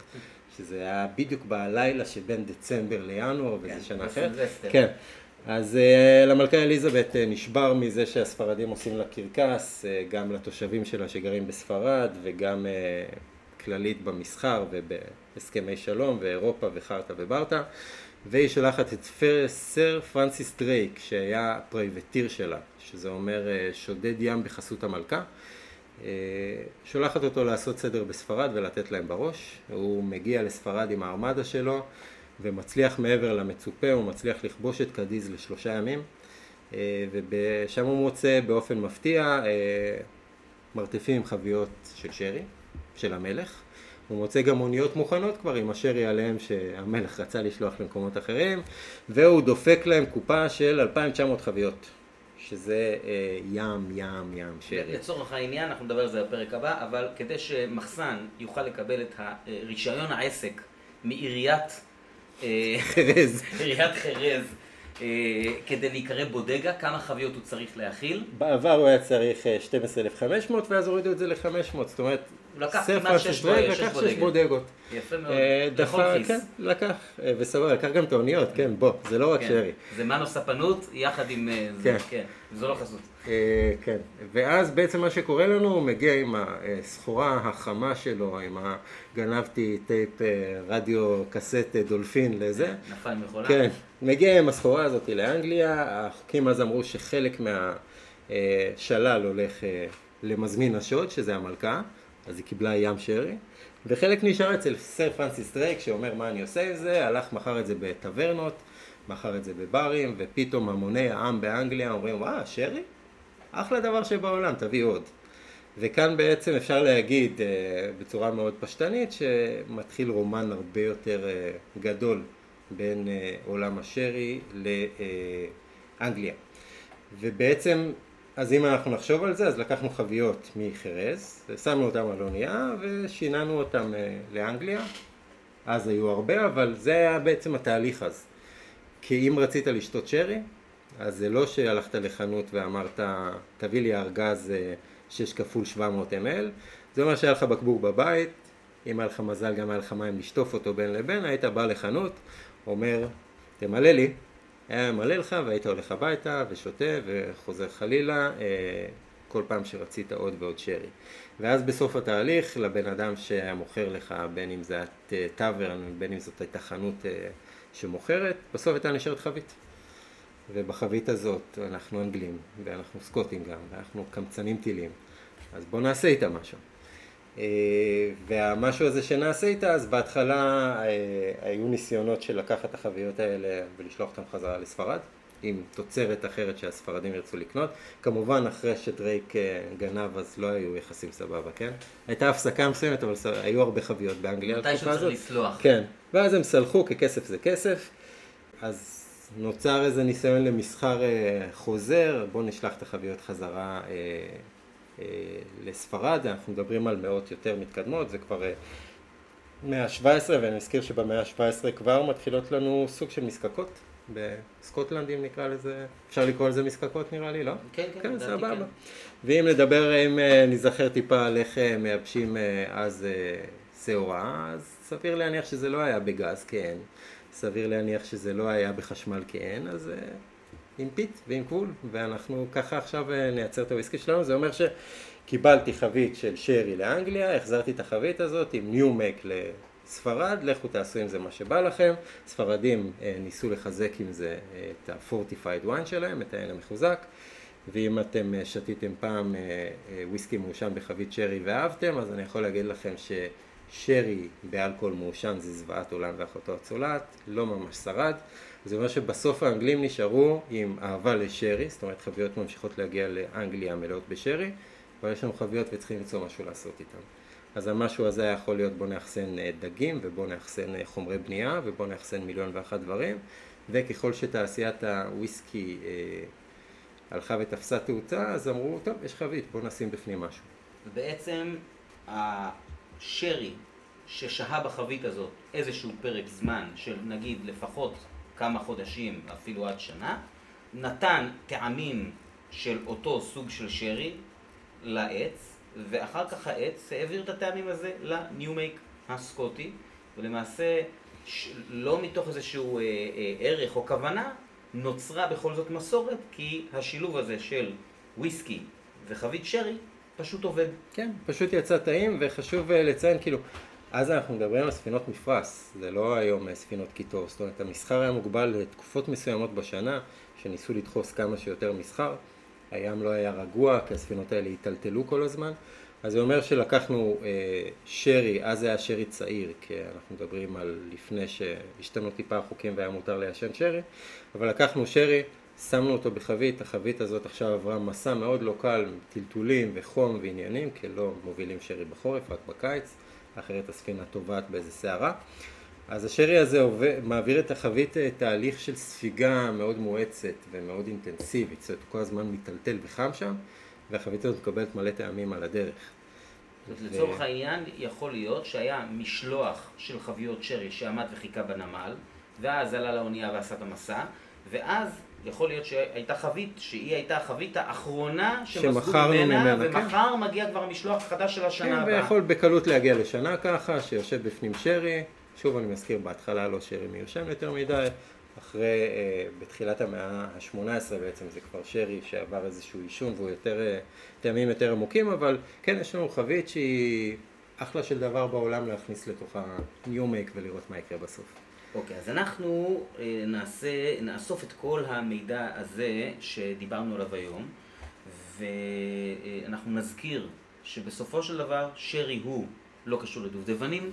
S2: שזה היה בדיוק בלילה שבין דצמבר לינואר,
S1: כן,
S2: וזה שנה אחרת. כן. אז uh, למלכה אליזבת uh, נשבר מזה שהספרדים עושים לה קרקס, uh, גם לתושבים שלה שגרים בספרד וגם כללית במסחר ובהסכמי שלום ואירופה וחרטה וברטה. והיא שולחת את פר, סר פרנסיס דרייק, שהיה privateer שלה, שזה אומר אה, שודד ים בחסות המלכה. אה, שולחת אותו לעשות סדר בספרד ולתת להם בראש. הוא מגיע לספרד עם הארמדה שלו ומצליח מעבר למצופה, הוא מצליח לכבוש את קדיז לשלושה ימים. אה, ושם הוא מוצא באופן מפתיע מרתפים עם חביות של שרי, של המלך. הוא מוצא גם אוניות מוכנות כבר עם השרי עליהם שהמלך רצה לשלוח למקומות אחרים, והוא דופק להם קופה של 2,900 חביות. שזה אה, ים, ים, ים שרי.
S1: לצורך העניין, אנחנו נדבר על זה בפרק הבא, אבל כדי שמחסן יוכל לקבל את רישיון העסק מעיריית
S2: אה, חרז,
S1: עיריית חרז, אה, כדי להיקרא בודגה, כמה חביות הוא צריך להכיל?
S2: בעבר הוא היה צריך 12,500 ואז הורידו את זה ל-500, זאת אומרת
S1: הוא לקח כמעט שש
S2: בודגות.
S1: יפה מאוד. לכל
S2: כיס. כן, לקח, וסבבה, לקח גם את האוניות, כן, בוא, זה לא רק
S1: כן.
S2: שרי.
S1: זה מנו ספנות יחד עם זה, כן, זו לא חסות.
S2: כן, ואז בעצם מה שקורה לנו, הוא מגיע עם הסחורה החמה שלו, עם הגנבתי טייפ רדיו קסט דולפין לזה.
S1: נפל מכולה.
S2: כן, מגיע עם הסחורה הזאת לאנגליה, החוקים אז אמרו שחלק מהשלל הולך למזמין השוד, שזה המלכה. אז היא קיבלה ים שרי, וחלק נשאר אצל סר פרנסיס דרייק שאומר מה אני עושה עם זה, הלך מכר את זה בטברנות, מכר את זה בברים, ופתאום המוני העם באנגליה אומרים וואה, שרי? אחלה דבר שבעולם, תביא עוד. וכאן בעצם אפשר להגיד uh, בצורה מאוד פשטנית שמתחיל רומן הרבה יותר uh, גדול בין uh, עולם השרי לאנגליה. ובעצם אז אם אנחנו נחשוב על זה, אז לקחנו חביות מחרז, שמנו אותן על אונייה ושיננו אותן אה, לאנגליה. אז היו הרבה, אבל זה היה בעצם התהליך אז. כי אם רצית לשתות שרי, אז זה לא שהלכת לחנות ואמרת, תביא לי ארגז 6 אה, כפול 700 ml, זה אומר שהיה לך בקבוק בבית, אם היה לך מזל גם היה לך מים לשטוף אותו בין לבין, היית בא לחנות, אומר, תמלא לי, היה ממלא לך והיית הולך הביתה ושותה וחוזר חלילה אה, כל פעם שרצית עוד ועוד שרי. ואז בסוף התהליך לבן אדם שהיה מוכר לך, בין אם זה היה טאברן, בין אם זאת הייתה חנות אה, שמוכרת, בסוף הייתה נשארת חבית. ובחבית הזאת אנחנו אנגלים, ואנחנו סקוטים גם, ואנחנו קמצנים טילים, אז בואו נעשה איתה משהו. אה, והמשהו הזה שנעשה איתה, אז בהתחלה אה, היו ניסיונות של לקחת את החביות האלה ולשלוח אותן חזרה לספרד, עם תוצרת אחרת שהספרדים ירצו לקנות. כמובן, אחרי שדרייק אה, גנב, אז לא היו יחסים סבבה, כן? הייתה הפסקה מסוימת, אבל היו הרבה חביות באנגליה.
S1: מתי שצריך לסלוח.
S2: כן. ואז הם סלחו, כי כסף זה כסף. אז נוצר איזה ניסיון למסחר חוזר, בואו נשלח את החביות חזרה לספרד, אנחנו מדברים על מאות יותר מתקדמות, זה כבר אה, מאה ה-17 ואני מזכיר שבמאה ה-17 כבר מתחילות לנו סוג של מזקקות בסקוטלנד אם נקרא לזה, אפשר לקרוא לזה מזקקות נראה לי, לא?
S1: כן, כן, כן
S2: סבבה. כן. ואם נדבר, אם אה, נזכר טיפה על איך מייבשים אז שעורה, אז סביר להניח שזה לא היה בגז, כן. סביר להניח שזה לא היה בחשמל, כן. אז עם peat ועם גבול, ואנחנו ככה עכשיו אה, נייצר את הוויסקי שלנו, זה אומר שקיבלתי חבית של שרי לאנגליה, החזרתי את החבית הזאת עם new make לספרד, לכו תעשו עם זה מה שבא לכם, ספרדים אה, ניסו לחזק עם זה אה, את ה-fortified wine שלהם, את היין המחוזק, ואם אתם שתיתם פעם וויסקי מעושן בחבית שרי ואהבתם, אז אני יכול להגיד לכם ששרי באלכוהול מעושן זה זוועת עולם ואחותו הצולעת, לא ממש שרד. זה אומר שבסוף האנגלים נשארו עם אהבה לשרי, זאת אומרת חביות ממשיכות להגיע לאנגליה מלאות בשרי, אבל יש לנו חביות וצריכים למצוא משהו לעשות איתן. אז המשהו הזה היה יכול להיות בוא נאחסן אה, דגים ובוא נאחסן אה, חומרי בנייה ובוא נאחסן מיליון ואחת דברים וככל שתעשיית הוויסקי אה, הלכה ותפסה תאוצה אז אמרו טוב יש חבית בוא נשים בפנים משהו.
S1: ובעצם השרי ששהה בחבית הזאת איזשהו פרק זמן של נגיד לפחות כמה חודשים, אפילו עד שנה, נתן טעמים של אותו סוג של שרי לעץ, ואחר כך העץ העביר את הטעמים הזה לניומייק הסקוטי, ולמעשה לא מתוך איזשהו אה, אה, ערך או כוונה, נוצרה בכל זאת מסורת, כי השילוב הזה של וויסקי וחבית שרי פשוט עובד.
S2: כן, פשוט יצא טעים, וחשוב אה, לציין, כאילו, אז אנחנו מדברים על ספינות מפרש, זה לא היום אה, ספינות קיטור, זאת אומרת המסחר היה מוגבל לתקופות מסוימות בשנה, שניסו לדחוס כמה שיותר מסחר, הים לא היה רגוע, כי הספינות האלה היטלטלו כל הזמן, אז זה אומר שלקחנו אה, שרי, אז זה היה שרי צעיר, כי אנחנו מדברים על לפני שהשתנו טיפה החוקים והיה מותר לעשן שרי, אבל לקחנו שרי, שמנו אותו בחבית, החבית הזאת עכשיו עברה מסע מאוד לא קל, טלטולים וחום ועניינים, כי לא מובילים שרי בחורף, רק בקיץ, אחרת הספינה טובעת באיזה סערה. אז השרי הזה עובד, מעביר את החבית אה, תהליך של ספיגה מאוד מואצת ומאוד אינטנסיבית, זאת אומרת כל הזמן מיטלטל וחם שם, והחבית הזאת מקבלת מלא טעמים על הדרך.
S1: לצורך העניין יכול להיות שהיה משלוח של חביות שרי שעמד וחיכה בנמל, ואז עלה לאונייה ועשה את המסע, ואז יכול להיות שהייתה חבית, שהיא הייתה החבית האחרונה שמסגו ממנה, ממנה, ומחר כן. מגיע כבר המשלוח החדש של השנה
S2: כן, הבאה. ויכול בקלות להגיע לשנה ככה, שיושב בפנים שרי, שוב אני מזכיר, בהתחלה לא שרי מיושן יותר מדי, אחרי, אה, בתחילת המאה ה-18 בעצם זה כבר שרי שעבר איזשהו עישון והוא יותר, אה, טעמים יותר עמוקים, אבל כן יש לנו חבית שהיא אחלה של דבר בעולם להכניס לתוך ה-new make ולראות מה יקרה בסוף.
S1: אוקיי, okay, אז אנחנו אה, נעשה, נאסוף את כל המידע הזה שדיברנו עליו היום, ואנחנו נזכיר שבסופו של דבר שרי הוא לא קשור לדובדבנים,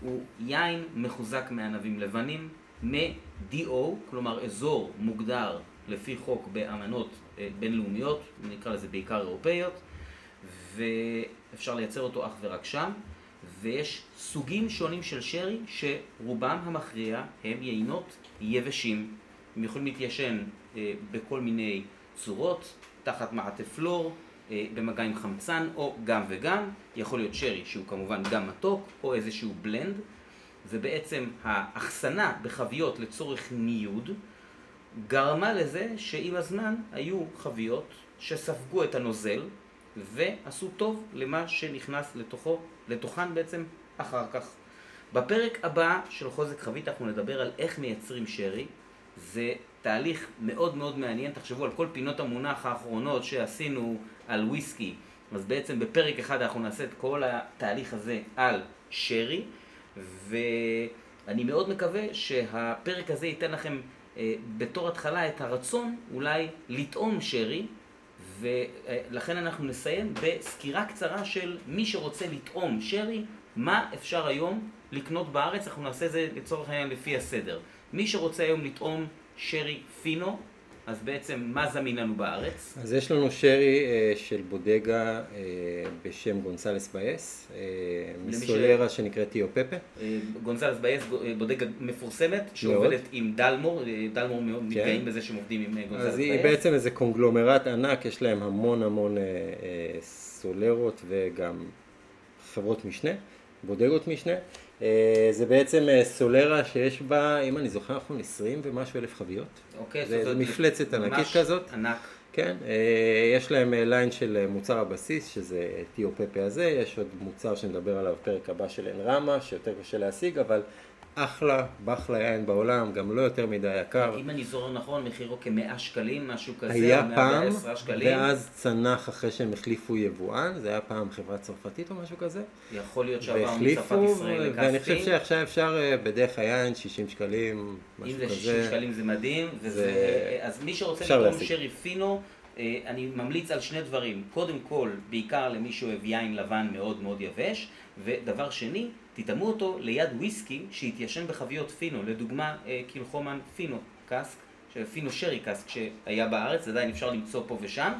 S1: הוא יין מחוזק מענבים לבנים, מ-DO, כלומר אזור מוגדר לפי חוק באמנות אה, בינלאומיות, נקרא לזה בעיקר אירופאיות, ואפשר לייצר אותו אך ורק שם. ויש סוגים שונים של שרי שרובם המכריע הם יינות יבשים. הם יכולים להתיישן אה, בכל מיני צורות, תחת מעטה פלור, אה, במגע עם חמצן או גם וגם. יכול להיות שרי שהוא כמובן גם מתוק או איזשהו בלנד. ובעצם האחסנה בחביות לצורך ניוד גרמה לזה שעם הזמן היו חביות שספגו את הנוזל ועשו טוב למה שנכנס לתוכו, לתוכן בעצם אחר כך. בפרק הבא של חוזק חבית אנחנו נדבר על איך מייצרים שרי. זה תהליך מאוד מאוד מעניין, תחשבו על כל פינות המונח האחרונות שעשינו על וויסקי. אז בעצם בפרק אחד אנחנו נעשה את כל התהליך הזה על שרי, ואני מאוד מקווה שהפרק הזה ייתן לכם אה, בתור התחלה את הרצון אולי לטעום שרי, ולכן אנחנו נסיים בסקירה קצרה של מי שרוצה לטעום. שרי, מה אפשר היום לקנות בארץ, אנחנו נעשה את זה לצורך העניין לפי הסדר. מי שרוצה היום לטעום שרי פינו, אז בעצם מה זמין לנו בארץ?
S2: אז יש לנו שרי אה, של בודגה אה, בשם גונסלס באס, אה, מסולרה ש... שנקראת טיו פפה.
S1: אה, גונסלס באס, אה, בודגה מפורסמת, שעובדת עם דלמור, אה, דלמור מאוד כן. מתגאים בזה שהם עובדים עם גונסלס באס.
S2: אז היא בעצם איזה קונגלומרט ענק, יש להם המון המון אה, אה, סולרות וגם חברות משנה, בודגות משנה. אה, זה בעצם אה, סולרה שיש בה, אם אני זוכר נכון, 20 ומשהו אלף חביות.
S1: אוקיי,
S2: זה, זה מפלצת ענקית כזאת.
S1: ענק.
S2: כן, אה, יש להם ליין של מוצר הבסיס, שזה טיו פפה הזה, יש עוד מוצר שנדבר עליו בפרק הבא של אנרמה, שיותר קשה להשיג, אבל אחלה, באחלה יין בעולם, גם לא יותר מדי יקר.
S1: אם אני זוכר נכון, מחירו כמאה שקלים, משהו כזה,
S2: היה פעם, ואז צנח אחרי שהם החליפו יבואן, זה היה פעם חברה צרפתית או משהו כזה.
S1: יכול להיות שעבר מצרפת ישראל לקספי.
S2: ואני חושב שעכשיו אפשר אה, בדרך היין 60 שקלים, משהו כזה.
S1: אם זה 60 שקלים זה מדהים, וזה... אז מי שרוצה לקרוא שרי פינו, אה, אני ממליץ על שני דברים. קודם כל, בעיקר למי שאוהב יין לבן מאוד מאוד יבש, ודבר שני, תטעמו אותו ליד וויסקי שהתיישן בחביות פינו, לדוגמה אה, קילחומן פינו קאסק, פינו שרי קאסק שהיה בארץ, עדיין אפשר למצוא פה ושם,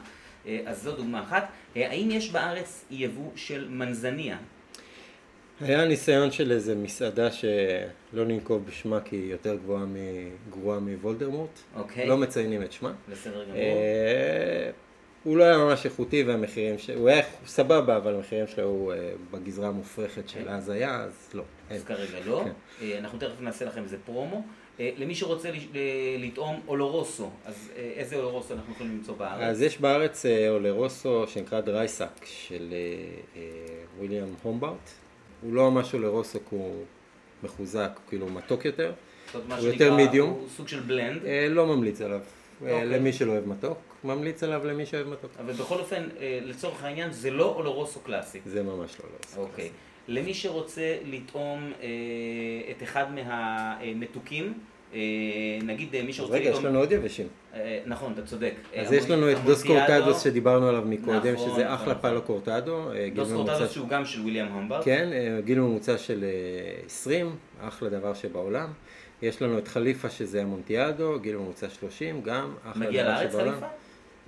S1: אה, אז זו דוגמה אחת. האם יש בארץ יבוא של מנזניה?
S2: היה ניסיון של איזה מסעדה שלא ננקוב בשמה כי היא יותר גבוהה מגרועה מוולדרמורט.
S1: אוקיי.
S2: לא מציינים את שמה.
S1: בסדר גמור.
S2: אה, הוא לא היה ממש איכותי והמחירים, ש... הוא היה סבבה, אבל המחירים שלו היו אה, בגזרה המופרכת של כן. אז היה, אז לא.
S1: אז כרגע לא. כן. אה, אנחנו תכף נעשה לכם איזה פרומו. למי שרוצה לטעום אולורוסו, אז איזה אולורוסו אנחנו יכולים למצוא בארץ?
S2: אז יש בארץ אולורוסו שנקרא דרייסק של וויליאם הומברט. הוא לא ממש אולרוסו, הוא מחוזק, הוא כאילו מתוק יותר.
S1: הוא יותר מידיום. הוא סוג של בלנד.
S2: לא ממליץ עליו. אוקיי. למי שלא אוהב מתוק, ממליץ עליו למי שאוהב מתוק.
S1: אבל בכל אופן, לצורך העניין, זה לא אולורוסו קלאסי.
S2: זה ממש לא אולורוסו
S1: okay. קלאסי. למי שרוצה לטעום אה, את אחד מהמתוקים, אה, נגיד אה, מי שרוצה
S2: רגע,
S1: לטעום...
S2: יש לנו עוד יבשים.
S1: אה, נכון, אתה צודק.
S2: אז
S1: אה,
S2: יש לנו את דוס קורטדוס שדיברנו עליו מקודם,
S1: נכון,
S2: שזה
S1: נכון,
S2: אחלה
S1: נכון.
S2: פאלו קורטדו. אה,
S1: דוס קורטדוס שהוא גם של ויליאם המברט.
S2: כן, אה, גיל ממוצע של אה, 20, אחלה דבר שבעולם. יש לנו את חליפה שזה המונטיאדו, גיל ממוצע 30, גם אחלה
S1: מגיע
S2: דבר
S1: לארץ
S2: שבעולם.
S1: חליפה?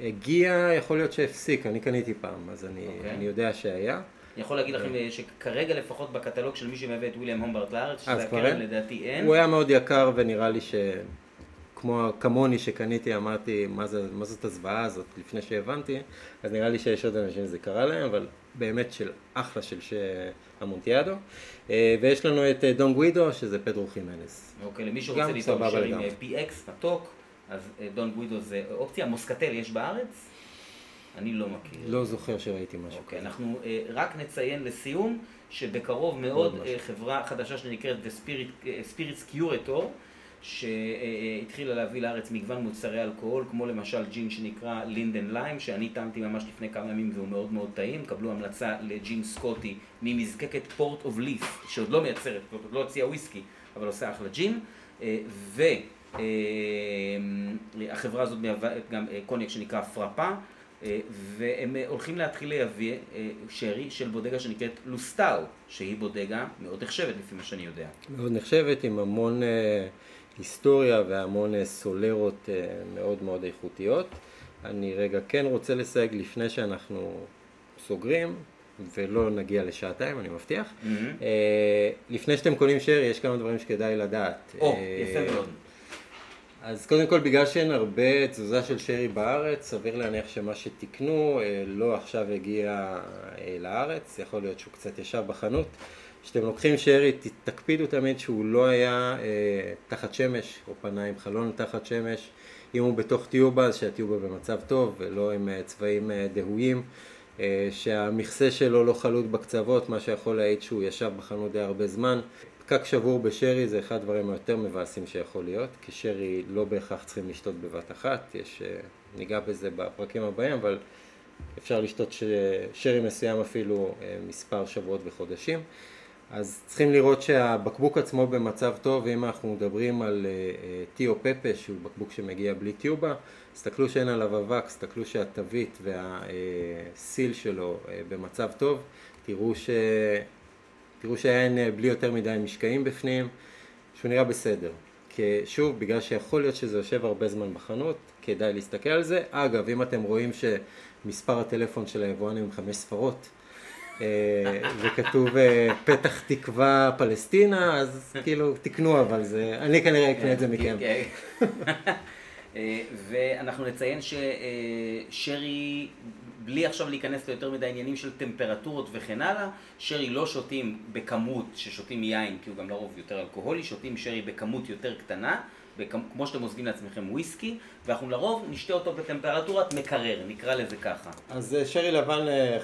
S2: הגיע, יכול להיות שהפסיק, אני קניתי פעם, אז אני,
S1: אוקיי.
S2: אני יודע שהיה.
S1: אני יכול להגיד לכם אה, שכרגע לפחות בקטלוג של מי שמייבא את ויליאם המברט לארץ, שזה הקרן? לדעתי אין.
S2: הוא היה מאוד יקר ונראה לי ש... כמו כמוני שקניתי, אמרתי, מה, זה, מה זאת הזוועה הזאת לפני שהבנתי, אז נראה לי שיש עוד אנשים שזה קרה להם, אבל באמת של אחלה של ש... המונטיאדו. אה, ויש לנו את אה, דון גווידו, שזה פדרו חימנס.
S1: אוקיי, למי שרוצה לטעום
S2: לגמרי.
S1: PX מתוק, אז אה, דון גווידו זה אופציה. מוסקטל יש בארץ? אני לא מכיר.
S2: לא זוכר שראיתי משהו
S1: אוקיי,
S2: כזה.
S1: אנחנו אה, רק נציין לסיום, שבקרוב מאוד אה,
S2: משהו.
S1: חברה חדשה שנקראת The Spirit, אה, Spirits Curator, שהתחילה להביא לארץ מגוון מוצרי אלכוהול, כמו למשל ג'ין שנקרא לינדן ליים, שאני טעמתי ממש לפני כמה ימים והוא מאוד מאוד טעים. קבלו המלצה לג'ין סקוטי ממזקקת Port of Leith, שעוד לא מייצרת, עוד לא הוציאה וויסקי, אבל עושה אחלה ג'ין. אה, והחברה הזאת מייבאת גם אה, קוניאק שנקרא Frapin. אה, והם אה, הולכים להתחיל לייבא אה, שרי של בודגה שנקראת לוסטאו, שהיא בודגה מאוד נחשבת לפי מה שאני יודע.
S2: מאוד נחשבת, עם המון אה, היסטוריה והמון אה, סולרות אה, מאוד מאוד איכותיות. אני רגע כן רוצה לסייג לפני שאנחנו סוגרים, ולא נגיע לשעתיים, אני מבטיח. אה, לפני שאתם קונים שרי, יש כמה דברים שכדאי לדעת.
S1: או,
S2: אה,
S1: יפה מאוד.
S2: אז קודם כל, בגלל שאין הרבה תזוזה של שרי בארץ, סביר להניח שמה שתקנו אה, לא עכשיו הגיע אה, לארץ, יכול להיות שהוא קצת ישב בחנות. כשאתם לוקחים שרי, תקפידו תמיד שהוא לא היה אה, תחת שמש, או פנה עם חלון תחת שמש. אם הוא בתוך טיובה, אז שהטיובה במצב טוב, ולא עם אה, צבעים דהויים. שהמכסה שלו לא חלוט בקצוות, מה שיכול להעיד שהוא ישב בחנות די הרבה זמן. פקק שבור בשרי זה אחד הדברים היותר מבאסים שיכול להיות, כי שרי לא בהכרח צריכים לשתות בבת אחת, יש, אה, ניגע בזה בפרקים הבאים, אבל אפשר לשתות ש... שרי מסוים אפילו אה, מספר שבועות וחודשים. אז צריכים לראות שהבקבוק עצמו במצב טוב, ואם אנחנו מדברים על אה, טיו פפה, שהוא בקבוק שמגיע בלי טיובה, תסתכלו שאין עליו אבק, תסתכלו שהתווית והסיל שלו במצב טוב, תראו, ש... תראו שאין אה, בלי יותר מדי משקעים בפנים, שהוא נראה בסדר. כי שוב, בגלל שיכול להיות שזה יושב הרבה זמן בחנות, כדאי להסתכל על זה. אגב, אם אתם רואים שמספר הטלפון של היבואן הוא עם חמש ספרות, אה, וכתוב אה, פתח תקווה פלסטינה, אז כאילו תקנו אבל זה, אני כנראה אקנה את זה מכם.
S1: כן. ואנחנו נציין ששרי, בלי עכשיו להיכנס ליותר מדי עניינים של טמפרטורות וכן הלאה, שרי לא שותים בכמות ששותים יין, כי הוא גם לרוב יותר אלכוהולי, שותים שרי בכמות יותר קטנה, בכמ- כמו שאתם מוזגים לעצמכם וויסקי, ואנחנו לרוב נשתה אותו בטמפרטורת מקרר, נקרא לזה ככה.
S2: אז אה, שרי לבן אה,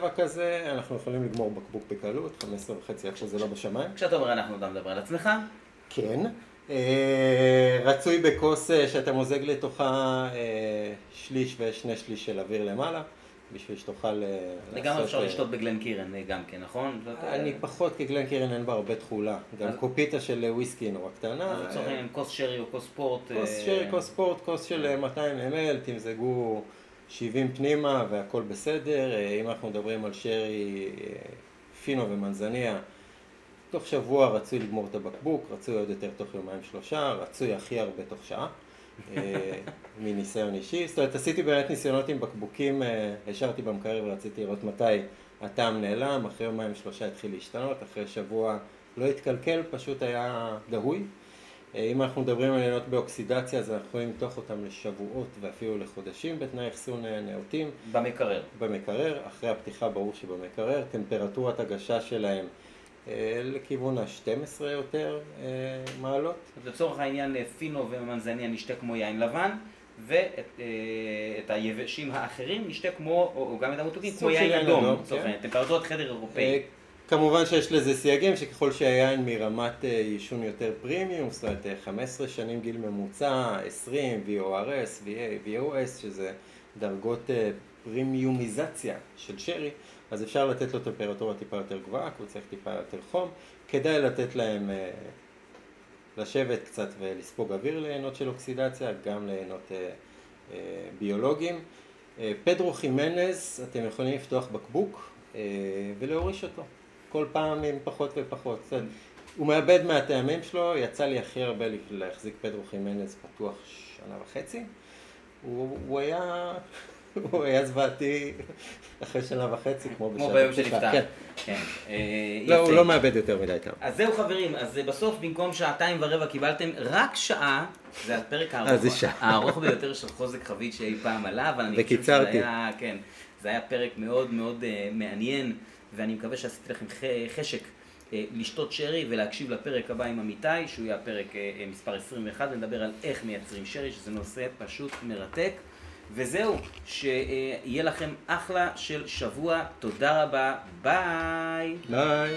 S2: 5-7 כזה, אנחנו יכולים לגמור בקבוק בקלות, 15 וחצי עכשיו זה לא בשמיים.
S1: כשאתה אומר אנחנו, אתה מדבר על עצמך?
S2: כן. אה, רצוי בכוס אה, שאתה מוזג לתוכה אה, שליש ושני שליש של אוויר למעלה, בשביל שתוכל אה,
S1: לגמרי אפשר
S2: אה,
S1: לשתות בגלן קירן אה, גם כן, נכון?
S2: אני פחות, כי גלן קירן אין בה הרבה תכולה. גם קופיטה של וויסקי היא נורא קטנה.
S1: אז לצורך העניין כוס שרי או כוס ספורט.
S2: כוס שרי, כוס ספורט, כוס של אה, 200 ml, תמזגו 70 פנימה והכל בסדר. אם אנחנו מדברים על שרי, פינו ומנזניה, תוך שבוע רצוי לגמור את הבקבוק, רצוי עוד יותר תוך יומיים שלושה, רצוי הכי הרבה תוך שעה. אה, מניסיון אישי, זאת אומרת עשיתי באמת ניסיונות עם בקבוקים, אה, השארתי במקרר ורציתי לראות מתי הטעם נעלם, אחרי יומיים שלושה התחיל להשתנות, אחרי שבוע לא התקלקל, פשוט היה דהוי. אה, אם אנחנו מדברים על עניינות באוקסידציה, אז אנחנו יכולים למתוח אותם לשבועות ואפילו לחודשים בתנאי אחסון אה, נאותים.
S1: במקרר.
S2: במקרר, אחרי הפתיחה ברור שבמקרר, טמפרטורת הגשה שלהם אה, לכיוון ה-12 יותר אה, מעלות.
S1: אז לצורך העניין אה, פינו ומנזניה נשתה כמו יין לבן, ואת אה, את היבשים האחרים נשתה כמו, או גם את המתוקים,
S2: סוג
S1: כמו יין אדום, לצורך
S2: כן.
S1: העניין, טמפרטורת חדר אירופאי.
S2: אה, כמובן שיש לזה סייגים, שככל שהיין מרמת אה, עישון יותר פרימיום, זאת אומרת אה, 15 שנים גיל ממוצע, 20, VORS, VA, VOS, שזה דרגות אה, פרימיומיזציה של שרי, אז אפשר לתת לו טמפרטורה טיפה יותר גבוהה, כי הוא צריך טיפה יותר חום. כדאי לתת להם אה, לשבת קצת ולספוג אוויר ליהנות של אוקסידציה, גם ליהנות אה, אה, ביולוגיים. פדרו חימנז, אתם יכולים לפתוח בקבוק ולהוריש אותו. כל פעם עם פחות ופחות. הוא מאבד מהטעמים שלו, יצא לי הכי הרבה להחזיק פדרו חימנז פתוח שנה וחצי. הוא, הוא היה... הוא היה זוועתי אחרי שנה וחצי, כמו
S1: כמו
S2: בשלב
S1: ביום. שנפטר.
S2: כן.
S1: כן. אה,
S2: לא, הוא. לא מאבד יותר מדי טעם.
S1: אז זהו חברים, אז בסוף במקום שעתיים ורבע קיבלתם רק שעה, זה הפרק הארוך,
S2: אה.
S1: הארוך ביותר של חוזק חבית שאי פעם עלה, אבל אני חושב שזה. היה, כן, זה היה פרק מאוד מאוד אה, מעניין, ואני מקווה שעשיתי לכם חשק לשתות שרי ולהקשיב לפרק הבא עם אמיתי, שהוא יהיה הפרק מספר 21, ונדבר על איך מייצרים שרי, שזה נושא פשוט מרתק. וזהו, שיהיה לכם אחלה של שבוע, תודה רבה, ביי.
S2: ביי.